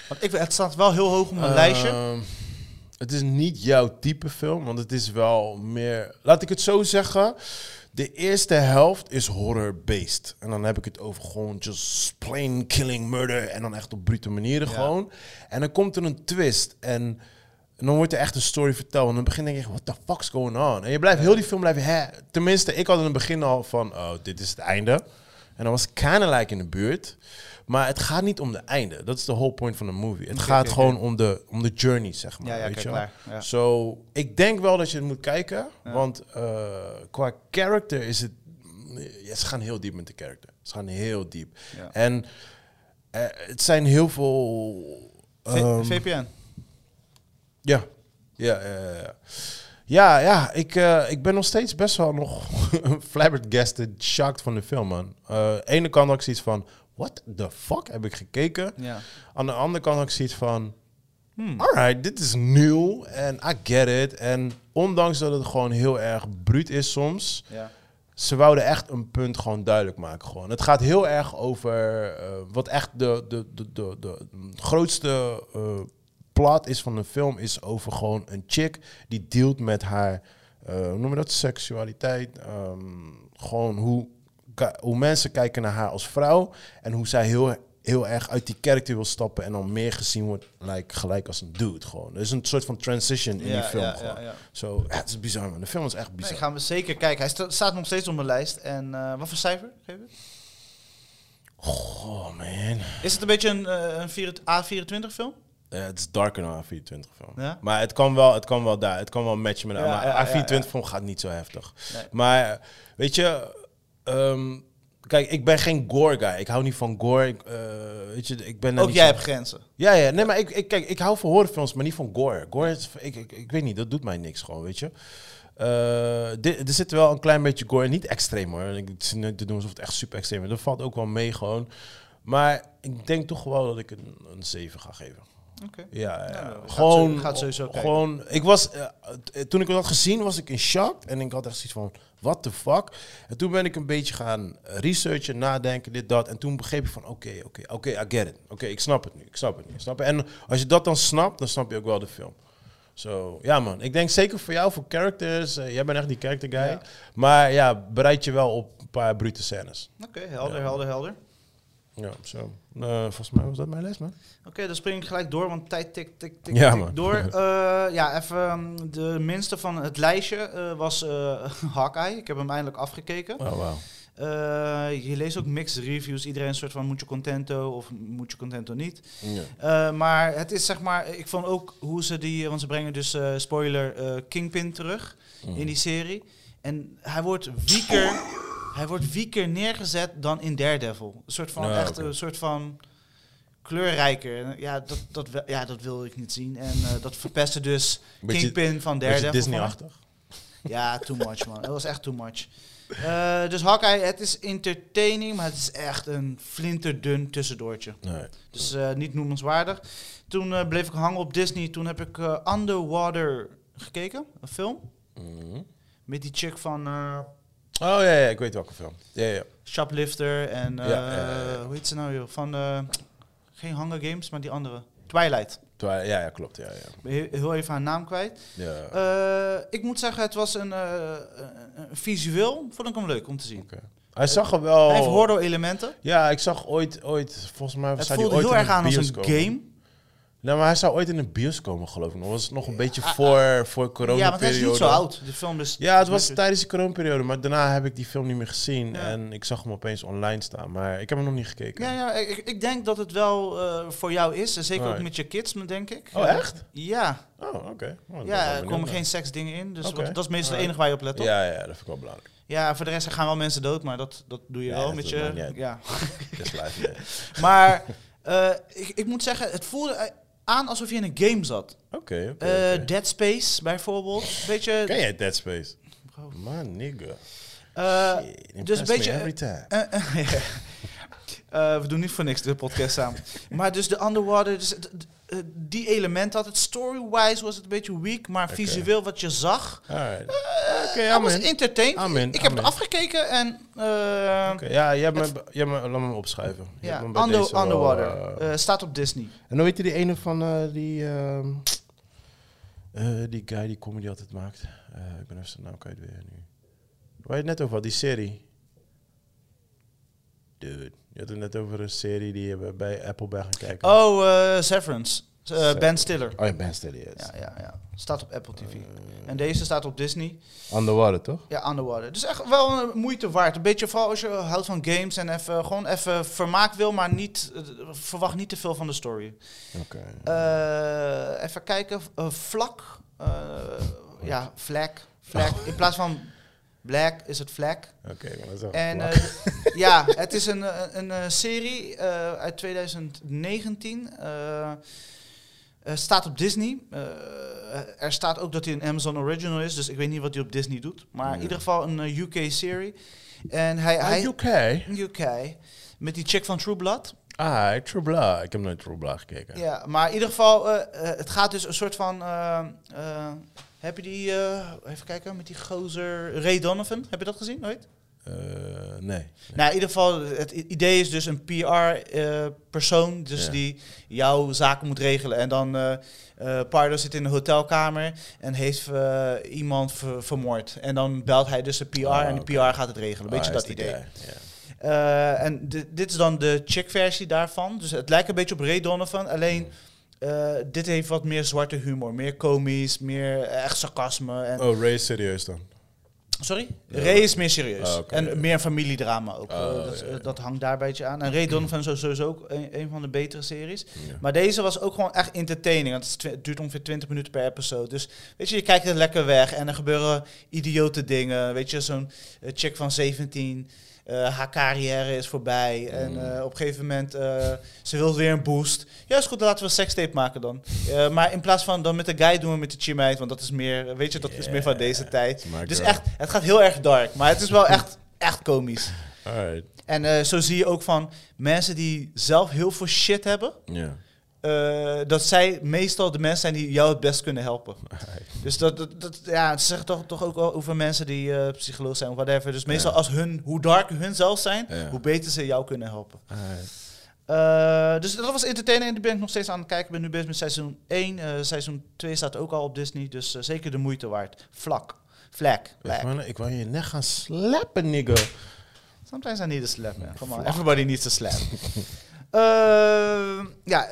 S1: Want ik, het staat wel heel hoog op mijn
S2: Ehm,
S1: lijstje.
S2: Het is niet jouw type film, want het is wel meer. Laat ik het zo zeggen. De eerste helft is horror-based. En dan heb ik het over gewoon just plain killing, murder. En dan echt op brute manieren
S1: Ja.
S2: gewoon. En dan komt er een twist. En, en dan wordt er echt een story verteld. En het begin denk je, what the fuck's going on? En je blijft heel die film blijven... Hè? Tenminste, ik had in het begin al van, oh, dit is het einde. En dat was kind of like in de buurt. Maar het gaat niet om de einde. Dat is de whole point van de movie. Het gaat gewoon om de, om de journey, zeg maar.
S1: Ja, ja,
S2: weet je
S1: klaar. Ja.
S2: Zo, ik denk wel dat je het moet kijken.
S1: Ja.
S2: Want eh, qua character is het... Ja, ze gaan heel diep met de character. Ze gaan heel diep. En eh, het zijn heel veel...
S1: V-
S2: ehm,
S1: VPN.
S2: ja. Ja, ja, ja, ja. Ja, ik, eh, ik ben nog steeds best wel nog [laughs] flabbergasted, shocked van de film, man. Eh ene kant had ik zoiets van, what the fuck heb ik gekeken?
S1: Ja.
S2: Aan de andere kant had ik zoiets van,
S1: Hmm.
S2: alright, dit is nieuw en I get it. En ondanks dat het gewoon heel erg bruut is soms,
S1: Ja.
S2: ze wouden echt een punt gewoon duidelijk maken. Gewoon. Het gaat heel erg over eh, wat echt de, de, de, de, de grootste plot is van de film, is over gewoon een chick die dealt met haar, hoe noem je dat, seksualiteit. ehm, gewoon hoe, hoe mensen kijken naar haar als vrouw en hoe zij heel, heel erg uit die character wil stappen en dan meer gezien wordt like, gelijk als een dude. Gewoon. Er is een soort van transition in die film.
S1: ja,
S2: gewoon.
S1: ja, ja,
S2: het is bizar man. De film is echt
S1: Nee,
S2: bizar.
S1: gaan we zeker kijken. Hij sta- staat nog steeds op mijn lijst. En eh, wat voor cijfer geef je?
S2: Oh man.
S1: Is het een beetje een, eh, een 4 A24 film?
S2: Ja, het is darker dan A24 film.
S1: Ja?
S2: Maar het kan wel, het kan wel daar. Het kan wel matchen met
S1: Ja,
S2: maar
S1: ja,
S2: A24
S1: ja, ja.
S2: film gaat niet zo heftig.
S1: Nee.
S2: Maar weet je, ehm, kijk, ik ben geen gore guy. Ik hou niet van gore. Ik, eh, weet je, ik ben
S1: Ook jij hebt grenzen.
S2: Ja, ja. Nee, maar ik, ik, kijk, ik hou van horrorfilms, maar niet van gore. Gore is, ik, ik, ik weet niet, dat doet mij niks gewoon, weet je. Eh, er zit wel een klein beetje gore, niet extreem hoor. Ik te doen alsof het echt super extreem is. Dat valt ook wel mee gewoon. Maar ik denk toch wel dat ik een, een 7 ga geven. Ja, ja,
S1: Ja, gaat
S2: gewoon.
S1: gaat sowieso
S2: gewoon. Ik was, eh, t- toen ik het had gezien, was ik in shock. En ik had echt zoiets van: what the fuck? En toen ben ik een beetje gaan researchen, nadenken, dit, dat. En toen begreep ik van: oké, oké, oké, I get it. Oké, ik snap het nu. Ik snap het nu. Ik snap het. En als je dat dan snapt, dan snap je ook wel de film. Zo, ja man. Ik denk zeker voor jou, voor characters. eh, jij bent echt die character guy.
S1: Ja.
S2: Maar ja, bereid je wel op een paar brute scènes.
S1: Oké, helder,
S2: Ja.
S1: helder, helder.
S2: Ja, zo. Eh, volgens mij was dat mijn les, man.
S1: Oké, dan spring ik gelijk door, want tijd tik, tik, tik,
S2: Ja,
S1: tik door. [laughs] Eh, ja, even ehm, de minste van het lijstje eh, was [laughs] Hawkeye. Ik heb hem eindelijk afgekeken.
S2: Oh.
S1: Eh, je leest ook mixed reviews. Iedereen een soort van moet je contento of moet je contento niet.
S2: Ja.
S1: Maar het is zeg maar, ik vond ook hoe ze die, want ze brengen dus spoiler Kingpin terug in die serie. En hij wordt weaker, [laughs] hij wordt weaker neergezet dan in Daredevil. Een soort van echt een soort van kleurrijker. Ja, dat, dat, ja, dat wil ik niet zien. En eh, dat verpestte dus
S2: Beetje-
S1: Kingpin van Daredevil.
S2: Disney-achtig.
S1: Ja, too much man. Het was echt too much. Eh, dus Hawkeye, het is entertaining, maar het is echt een flinterdun tussendoortje.
S2: Nee.
S1: Dus eh, niet noemenswaardig. Toen bleef ik hangen op Disney. Toen heb ik Underwater gekeken, een film.
S2: Mhm.
S1: Met die chick van
S2: Oh ja, ja, ik weet welke film. Ja, ja.
S1: Shoplifter en eh,
S2: Ja,
S1: hoe heet ze nou joh? Van eh, geen Hunger Games, maar die andere. Twilight.
S2: Ja, ja, klopt. Ja, ja.
S1: Heel, heel even haar naam kwijt.
S2: ja.
S1: Eh, ik moet zeggen, het was een, visueel. Vond ik hem leuk om te zien.
S2: Oké. Hij zag er wel...
S1: Hij heeft horror elementen.
S2: Ja, ik zag ooit, ooit volgens mij
S1: Het voelde
S2: ooit
S1: heel erg aan als een game.
S2: Nou, maar hij zou ooit in een bios komen, geloof ik. nog. was nog een beetje voor, voor corona
S1: Ja, want hij is niet zo oud. De film is...
S2: Ja, het was tijdens de coronaperiode, maar daarna heb ik die film niet meer gezien.
S1: Ja.
S2: En ik zag hem opeens online staan, maar ik heb hem nog niet gekeken.
S1: Ja, ja ik, ik denk dat het wel eh, voor jou is. En zeker ook met je kids, denk ik.
S2: Oh, echt?
S1: Ja,
S2: Oh, oké. Oh,
S1: ja er komen geen seksdingen in. Dus wat- dat is meestal het enige waar je op let, toch?
S2: Ja, ja, dat vind ik wel belangrijk.
S1: Ja, voor de rest gaan wel mensen dood, maar dat, dat doe je wel
S2: dat
S1: met je... Ja. [laughs]
S2: Dat is live. [laughs]
S1: Maar eh, ik, ik moet zeggen, het voelde aan alsof je in een game zat.
S2: Oké, oké.
S1: Eh. Dead Space bijvoorbeeld. [laughs] Weet je...
S2: Ken jij Dead Space?
S1: Bro.
S2: Man, nigga. Shit,
S1: dus een beetje,
S2: every time. [laughs]
S1: Eh, we doen niet voor niks de podcast samen. Maar dus de Underwater, dus, eh, die element had het. Story-wise was het een beetje weak, maar visueel wat je zag,
S2: Alright.
S1: eh,
S2: Oké,
S1: hij was entertained.
S2: Amen,
S1: Ik heb het afgekeken en... eh,
S2: ja, jij hebt me, jij hebt me, laat me opschrijven. Je
S1: Ja,
S2: me
S1: Under-
S2: wel,
S1: Underwater.
S2: eh,
S1: Eh, staat op Disney.
S2: En hoe heet die ene van eh, die, ehm, eh, die guy die comedy altijd maakt? Eh, ik ben even zijn naam kwijt weer nu. Waar je het net over had, die serie. Dude, je had het net over een serie die je bij Apple bij gaan kijken.
S1: Oh, eh, Severance. Eh,
S2: Severance.
S1: ben Stiller.
S2: Oh ja, Ben Steady, yes.
S1: Ja, ja, ja. Staat op Apple TV. En deze staat op Disney.
S2: Underwater, toch?
S1: Ja, Underwater. Dus echt wel een moeite waard. Een beetje vooral als je houdt van games en even, gewoon even vermaak wil, maar niet, eh, verwacht niet te veel van de story.
S2: Oké.
S1: Eh, even kijken. eh, vlak. eh, ja, vlek. Vlek. [laughs] In plaats van black is het vlek.
S2: Oké, maar dat is
S1: En eh, ja, [laughs] het is een, een, een, eh, serie eh, uit 2019. eh, eh, staat op Disney. Eh, er staat ook dat hij een Amazon Original is, dus ik weet niet wat hij op Disney doet. Maar in ieder geval een eh, UK-serie. En hij,
S2: Ah,
S1: hij
S2: UK?
S1: UK met die chick van True Blood.
S2: Ah, True Blood. Ik heb nooit True Blood gekeken.
S1: Ja, maar in ieder geval, eh, eh, het gaat dus een soort van. Eh, eh, heb je die, eh, even kijken, met die gozer Ray Donovan? Heb je dat gezien ooit?
S2: Eh, nee.
S1: Nou, in ieder geval, het idee is dus een PR-persoon, dus
S2: Ja.
S1: die jouw zaken moet regelen. En dan, eh eh, Pardo zit in een hotelkamer en heeft eh, iemand ver- vermoord. En dan belt hij dus de PR
S2: Ah,
S1: en de. PR gaat het regelen. Weet
S2: Ah,
S1: je
S2: is
S1: dat idee?
S2: Ja.
S1: Eh, en di- dit is dan de chick-versie daarvan. Dus het lijkt een beetje op Ray Donovan. Alleen, eh, dit heeft wat meer zwarte humor. Meer komisch, meer echt sarcasme. En,
S2: Oh, Ray is serieus dan?
S1: Sorry? Ray is meer serieus.
S2: Ah,
S1: en meer familiedrama ook.
S2: Oh,
S1: Eh, dat, eh, dat hangt daar een beetje aan. En Ray Donovan is sowieso ook een, een van de betere series. Maar deze was ook gewoon echt entertaining. Want het, het duurt ongeveer 20 minuten per episode. Dus weet je, je kijkt er lekker weg. En er gebeuren idiote dingen. Weet je, zo'n eh, chick van 17. Eh, haar carrière is voorbij. En
S2: Mm.
S1: eh, op een gegeven moment, eh, ze wil weer een boost. Ja, is goed, laten we een sekstape maken dan. Maar in plaats van dan met de guy doen we met de chimite. Want dat is meer, weet je, dat is meer van deze tijd. Dus
S2: girl.
S1: echt, het gaat heel erg dark. Maar het is wel echt, [laughs] echt komisch.
S2: Alright.
S1: En zo zie je ook van mensen die zelf heel veel shit hebben.
S2: Ja.
S1: Eh, dat zij meestal de mensen zijn die jou het best kunnen helpen. [laughs] Dus dat, dat, dat ja, ze zeggen toch, toch ook wel over mensen die eh psycholoog zijn of whatever. Dus meestal
S2: Ja.
S1: als hun, hoe darker hun zelf zijn,
S2: Ja.
S1: hoe beter ze jou kunnen helpen. Eh, dus dat was entertaining en die ben ik nog steeds aan het kijken. Ik ben nu bezig met seizoen 1. Eh, seizoen 2 staat ook al op Disney, dus zeker de moeite waard. Vlak. Vlek.
S2: Ik wou je net gaan slappen, nigga.
S1: Sometimes I need a slap, man. Come on, everybody needs a slap. [laughs] Ja,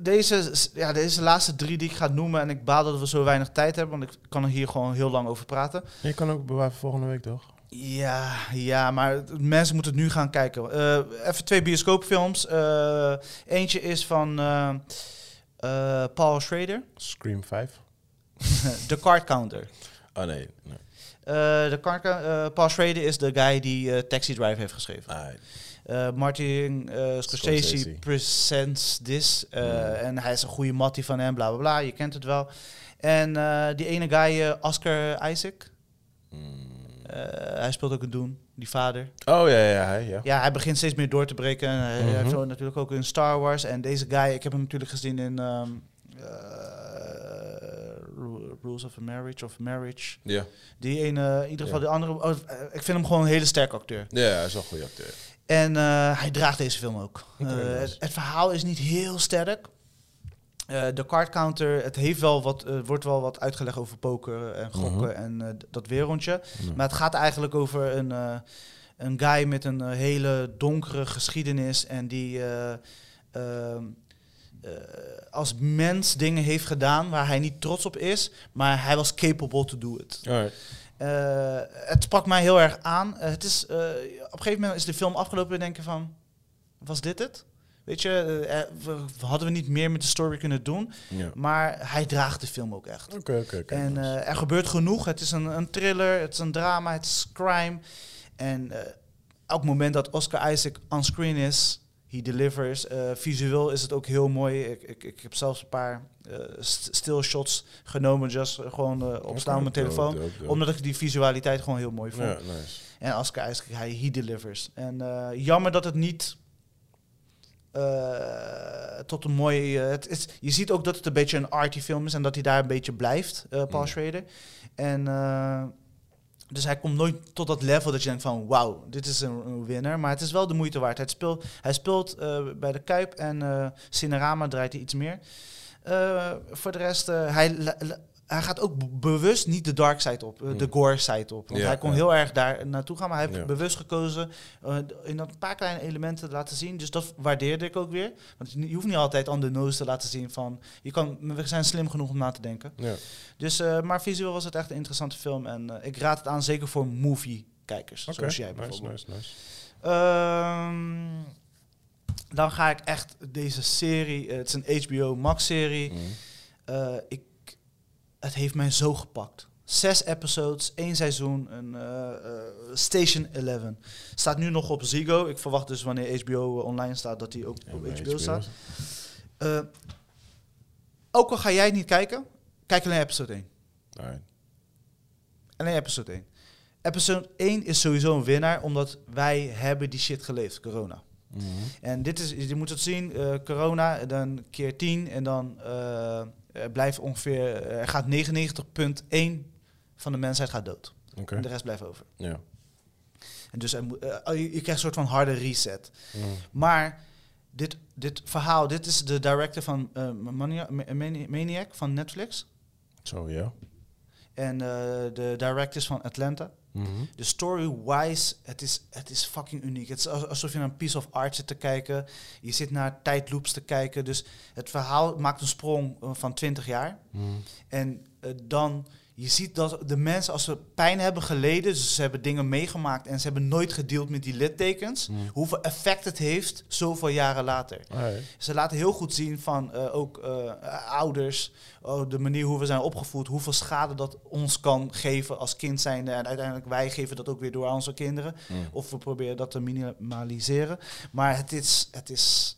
S1: deze, ja, deze laatste drie die ik ga noemen. En ik baal dat we zo weinig tijd hebben, want ik kan er hier gewoon heel lang over praten.
S2: Je kan ook bewaren voor volgende week, toch?
S1: Ja, ja, maar mensen moeten het nu gaan kijken. Eh, even twee bioscoopfilms. Eh, eentje is van eh, eh, Paul Schrader,
S2: Scream 5? [laughs]
S1: The Card Counter.
S2: Oh nee. nee.
S1: Eh, de card, eh, Paul Schrader is de guy die eh, Taxi Drive heeft geschreven.
S2: Alright.
S1: Eh, Martin eh, Scorsese,
S2: Scorsese.
S1: presents this. eh,
S2: Mm.
S1: En hij is een goede mattie van hem, bla bla bla. Je kent het wel. En die ene guy, Oscar Isaac.
S2: Mm.
S1: hij speelt ook een Doen, die vader.
S2: Oh ja, ja, hij, ja.
S1: Ja, hij begint steeds meer door te breken. En Hij
S2: Mhm.
S1: heeft zo natuurlijk ook in Star Wars. En deze guy, ik heb hem natuurlijk gezien in ehm, eh, Ru- Rules of a Marriage of Marriage.
S2: Ja,
S1: Die ene, in ieder geval de andere. oh, ik vind hem gewoon een hele sterke acteur.
S2: ja hij is wel een goede acteur.
S1: En eh, hij draagt deze film ook. Eh, het, het verhaal is niet heel sterk. Eh, de card counter, het heeft wel wat, wordt wel wat uitgelegd over poker en gokken
S2: Mhm.
S1: en dat wereldje.
S2: Ja.
S1: Maar het gaat eigenlijk over een, een guy met een hele donkere geschiedenis en die, eh, ehm, eh, als mens dingen heeft gedaan waar hij niet trots op is, maar hij was capable to do it.
S2: Alright.
S1: Eh, het sprak mij heel erg aan. Eh, het is, eh, op een gegeven moment is de film afgelopen en denken van, was dit het? Weet je, hadden we niet meer met de story kunnen doen,
S2: Ja.
S1: maar hij draagt de film ook echt.
S2: Oké, oké.
S1: En er gebeurt genoeg. Het is een, een thriller, het is een drama, het is crime. En elk moment dat Oscar Isaac on screen is, he delivers. Eh, visueel is het ook heel mooi. Ik, ik, ik heb zelfs een paar eh, st- still shots genomen, just eh, gewoon eh, opstaan op mijn telefoon.
S2: dope, dope.
S1: Omdat ik die visualiteit gewoon heel mooi vond.
S2: Ja, nice.
S1: En Oscar Isaac, hij he delivers. En eh, jammer dat het niet eh, tot een mooie... eh, het is, je ziet ook dat het een beetje een arty film is en dat hij daar een beetje blijft, eh, Paul
S2: Mm.
S1: Schrader. En eh, dus hij komt nooit tot dat level dat je denkt van wauw, dit is een, een winnaar. Maar het is wel de moeite waard. Hij speelt, hij speelt eh, bij de Kuip en eh Cinerama draait hij iets meer. Eh, voor de rest, hij, hij gaat ook bewust niet de dark side op, eh, de
S2: Hmm.
S1: gore side op. Want
S2: Ja,
S1: hij kon
S2: ja.
S1: heel erg daar naartoe gaan, maar hij heeft
S2: Ja.
S1: bewust gekozen eh, in dat een paar kleine elementen te laten zien. Dus dat waardeerde ik ook weer. Want je hoeft niet altijd on the nose te laten zien van, je kan, we zijn slim genoeg om na te denken.
S2: Ja.
S1: Dus, eh, maar visueel was het echt een interessante film en ik raad het aan zeker voor movie-kijkers, zoals jij
S2: nice,
S1: bijvoorbeeld.
S2: nice, nice.
S1: Ehm, dan ga ik echt deze serie, het is een HBO Max-serie. Eh, ik, het heeft mij zo gepakt. Zes episodes, één seizoen, een eh, eh, Station 11. Staat nu nog op Ziggo. Ik verwacht dus wanneer HBO online staat dat hij ook
S2: Ja,
S1: op HBO, staat. Eh, ook al ga jij het niet kijken, kijk alleen episode 1.
S2: Alright.
S1: Alleen episode 1. Episode 1 is sowieso een winnaar, omdat wij hebben die shit geleefd, corona.
S2: Mhm.
S1: En dit is, je moet het zien, eh, corona, dan keer 10 en dan eh, blijft ongeveer, er gaat 99,1 van de mensheid gaat dood. En de rest blijft over.
S2: Ja.
S1: En dus eh, je, je krijgt een soort van harde reset.
S2: Mhm.
S1: Maar dit, dit verhaal, dit is de director van eh, Mania- Ma- Mani- Maniac van Netflix.
S2: Zo, ja.
S1: En eh, de directors van Atlanta.
S2: Mhm.
S1: De story-wise, het is, het is fucking uniek. Het is als- alsof je naar een piece of art zit te kijken. Je zit naar tijdloops te kijken. Dus het verhaal maakt een sprong eh, van 20 jaar.
S2: Mhm.
S1: En eh, dan, je ziet dat de mensen, als ze pijn hebben geleden, dus ze hebben dingen meegemaakt en ze hebben nooit gedeeld met die littekens,
S2: Mhm.
S1: hoeveel effect het heeft zoveel jaren later. Ze laten heel goed zien van eh, ook eh, ouders, oh, de manier hoe we zijn opgevoed, hoeveel schade dat ons kan geven als kind zijnde. En uiteindelijk wij geven dat ook weer door aan onze kinderen.
S2: Mhm.
S1: Of we proberen dat te minimaliseren. Maar het is, het is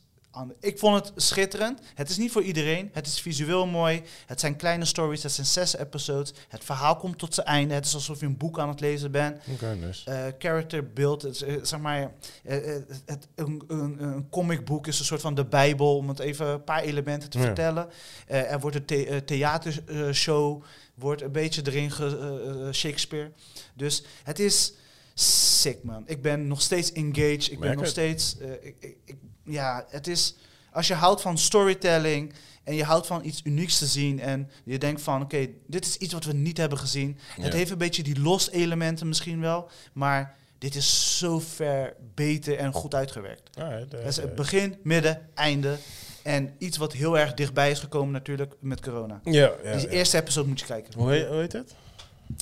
S1: ik vond het schitterend. Het is niet voor iedereen. Het is visueel mooi. Het zijn kleine stories. Het zijn zes episodes. Het verhaal komt tot zijn einde. Het is alsof je een boek aan het lezen bent.
S2: Oké, nice.
S1: Eh, character build, eh, zeg maar, eh, het, een, een, een comicboek is een soort van de bijbel, om het even een paar elementen te
S2: Ja.
S1: vertellen. Er wordt een the- theatershow, wordt een beetje erin ge, Shakespeare. Dus het is sick, man. Ik ben nog steeds engaged. Ik ben nog
S2: het.
S1: steeds, eh, ik, ik, ik- ja, het is, als je houdt van storytelling en je houdt van iets unieks te zien en je denkt van, oké, dit is iets wat we niet hebben gezien. Het heeft een beetje die los elementen misschien wel, maar dit is zo ver beter en goed uitgewerkt.
S2: Alright,
S1: Het is het begin, midden, einde. En iets wat heel erg dichtbij is gekomen natuurlijk met corona.
S2: Ja, ja.
S1: Die
S2: ja.
S1: eerste episode moet je kijken.
S2: Hoe heet, hoe heet het?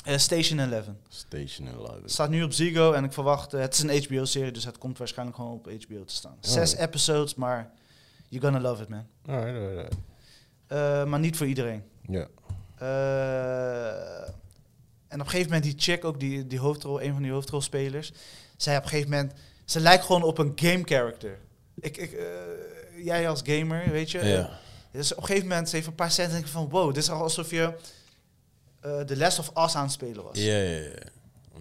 S1: Eh, Station 11.
S2: Station 11.
S1: Het staat nu op Ziggo en ik verwacht... eh, het is een HBO-serie, dus het komt waarschijnlijk gewoon op HBO te staan. Zes
S2: Oh.
S1: episodes, maar you're gonna love it, man.
S2: Alright.
S1: Eh, maar niet voor iedereen.
S2: Ja.
S1: En op een gegeven moment die chick, ook die, die hoofdrol, een van die hoofdrolspelers, zei op een gegeven moment, ze lijkt gewoon op een game character. Ik, ik, jij als gamer, weet je.
S2: Ja.
S1: Dus op een gegeven moment, ze heeft een paar centen denk ik van, wow, dit is al alsof je eh The Last of Us aan het spelen was.
S2: Ja, ja, ja.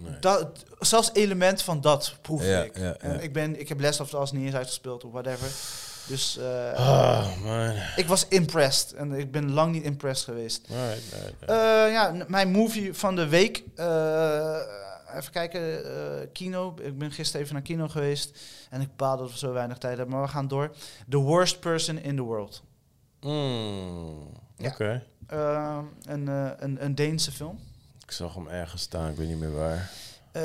S2: Nee.
S1: Dat, zelfs element van dat proef
S2: Ja,
S1: ik.
S2: ja,
S1: En
S2: ja.
S1: ik, ben, ik heb Last of Us niet eens uitgespeeld of whatever. Dus
S2: Ah, man.
S1: ik was impressed. En ik ben lang niet impressed geweest.
S2: Alright, alright. alright.
S1: Eh, ja, mijn movie van de week. even kijken, kino. Ik ben gisteren even naar kino geweest. En ik baal dat we zo weinig tijd hebben, maar we gaan door. The Worst Person in the World.
S2: Mm. Oké.
S1: Eh, een, eh, een, een Deense film.
S2: Ik zag hem ergens staan, ik weet niet meer waar.
S1: Eh,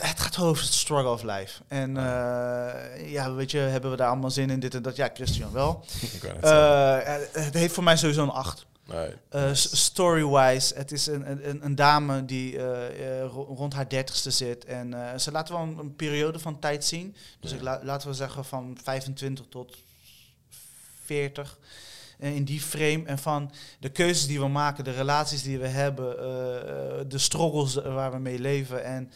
S1: het gaat over het struggle of life. En eh, ja, weet je, hebben we daar allemaal zin in, dit en dat? Ja, Christian wel. [laughs]
S2: Het
S1: heeft voor mij sowieso een 8.
S2: Nee.
S1: Story-wise, het is een, een, een dame die ro- rond haar dertigste zit. En ze laten wel een, een periode van tijd zien. Dus
S2: Ja.
S1: ik la- laten we zeggen van 25 tot 40. Eh, in die frame. En van de keuzes die we maken, de relaties die we hebben, eh, eh, de struggles waar we mee leven. En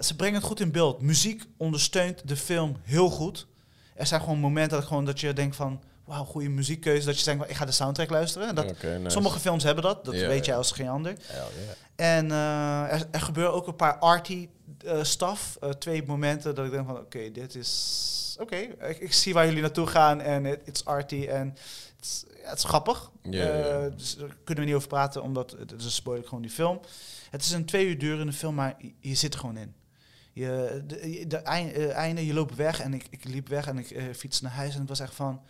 S1: ze brengen het goed in beeld. Muziek ondersteunt de film heel goed. Er zijn gewoon momenten dat, gewoon dat je denkt van... Wauw, goede muziekkeuze. Dat je denkt, van, ik ga de soundtrack luisteren. En dat,
S2: nice.
S1: Sommige films hebben dat, dat weet jij als geen ander.
S2: Yeah.
S1: En er, er gebeuren ook een paar arty stuff. Eh, twee momenten dat ik denk van, oké, dit is... Oké, ik, ik zie waar jullie naartoe gaan en het it's arty en het is, ja, het is grappig. Eh, dus daar kunnen we niet over praten, omdat het het is een spoiler gewoon die film. Het is een twee uur durende film, maar je, je zit er gewoon in. Je, de, de eind- eh, einde, je loopt weg en ik, ik liep weg en ik eh fietste naar huis en het was echt van...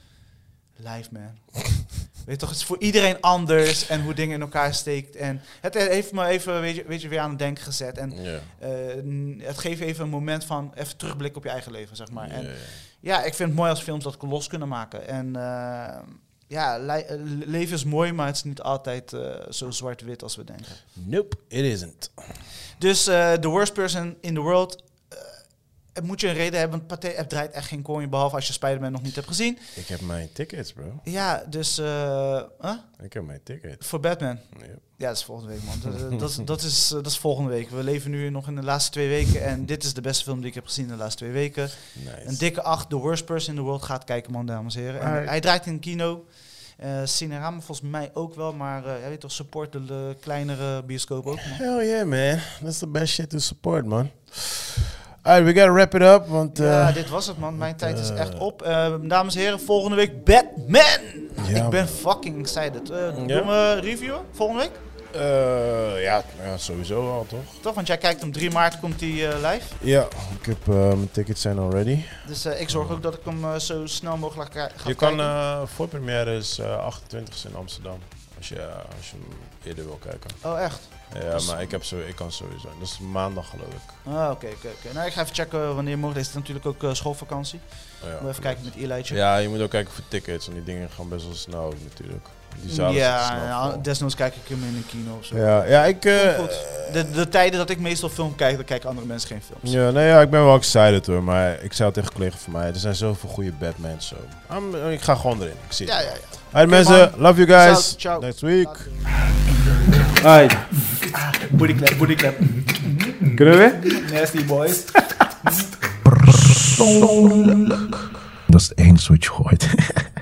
S1: Live, man. [laughs] weet toch, het is voor iedereen anders en hoe dingen in elkaar steekt. En het heeft me even, weet je, weet je weer aan het denken gezet. En het geeft even een moment van even terugblikken op je eigen leven, zeg maar.
S2: Ja,
S1: En
S2: ja.
S1: ik vind het mooi als films dat los kunnen maken. En ja, le- eh, leven is mooi, maar het is niet altijd eh, zo zwart-wit als we denken.
S2: Nope, it isn't.
S1: Dus eh The Worst Person in the World. Moet je een reden hebben, want Pathé App draait echt geen coin, behalve als je Spider-Man nog niet hebt gezien.
S2: Ik heb mijn tickets, bro.
S1: Ja, dus eh, huh?
S2: Ik heb mijn tickets.
S1: voor Batman.
S2: Yep.
S1: Ja, dat is volgende week, man. Dat, [laughs] dat, is, dat, is, eh, dat is volgende week. We leven nu nog in de laatste twee weken. En dit is de beste film die ik heb gezien in de laatste twee weken.
S2: Nice.
S1: Een dikke 8, The Worst Person in the World. Gaat kijken, man, dames en heren. En hij draait in kino. Eh Cinerama volgens mij ook wel. Maar eh jij weet toch, support de, de kleinere bioscoop ook, man.
S2: Hell yeah, man. That's the best shit to support, man. Alright, we gotta wrap it up, want...
S1: ja,
S2: eh,
S1: dit was het, man. Mijn tijd is
S2: eh,
S1: echt op. Eh, dames en heren, volgende week Batman!
S2: Ja,
S1: ik ben fucking excited. Doen we reviewen volgende week?
S2: eh, ja, ja, sowieso al, toch?
S1: Toch? Want jij kijkt om 3 maart komt die eh, live.
S2: Ja, ik heb eh, mijn tickets zijn al ready.
S1: Dus eh, ik zorg ook dat ik hem zo snel mogelijk ga,
S2: Je kan,
S1: kijken.
S2: eh voorpremière is eh 28 in Amsterdam. Als je, als je hem eerder wil kijken.
S1: Oh, echt?
S2: Ja,
S1: Dus-
S2: maar ik, heb zo, ik kan sowieso. Dat is maandag, geloof ik.
S1: Ah, oké, oké. Nou, ik ga even checken wanneer morgen is. Het natuurlijk ook eh, schoolvakantie.
S2: Ja.
S1: Moet even kijken met Eli'tje.
S2: Ja, je moet ook kijken voor tickets. En die dingen gaan best wel snel natuurlijk. Die zalen zitten
S1: ja, desnoods kijk ik hem in een kino of zo.
S2: ja, ja, ik... eh,
S1: Goed. De, de tijden dat ik meestal film kijk, dan kijken andere mensen geen films.
S2: Ja, nee, ja, ik ben wel excited hoor. Maar ik zei het tegen collega van mij. Er zijn zoveel goede Batmans zo. I'm- ik ga gewoon erin. Ik zie.
S1: Ja, ja, ja.
S2: Alright mensen, love you guys.
S1: Ciao, ciao.
S2: Next week.
S3: Alright,
S1: Booty clap, booty clap.
S3: kunnen we weer?
S1: Nasty boys.
S4: Dat is het enige wat je.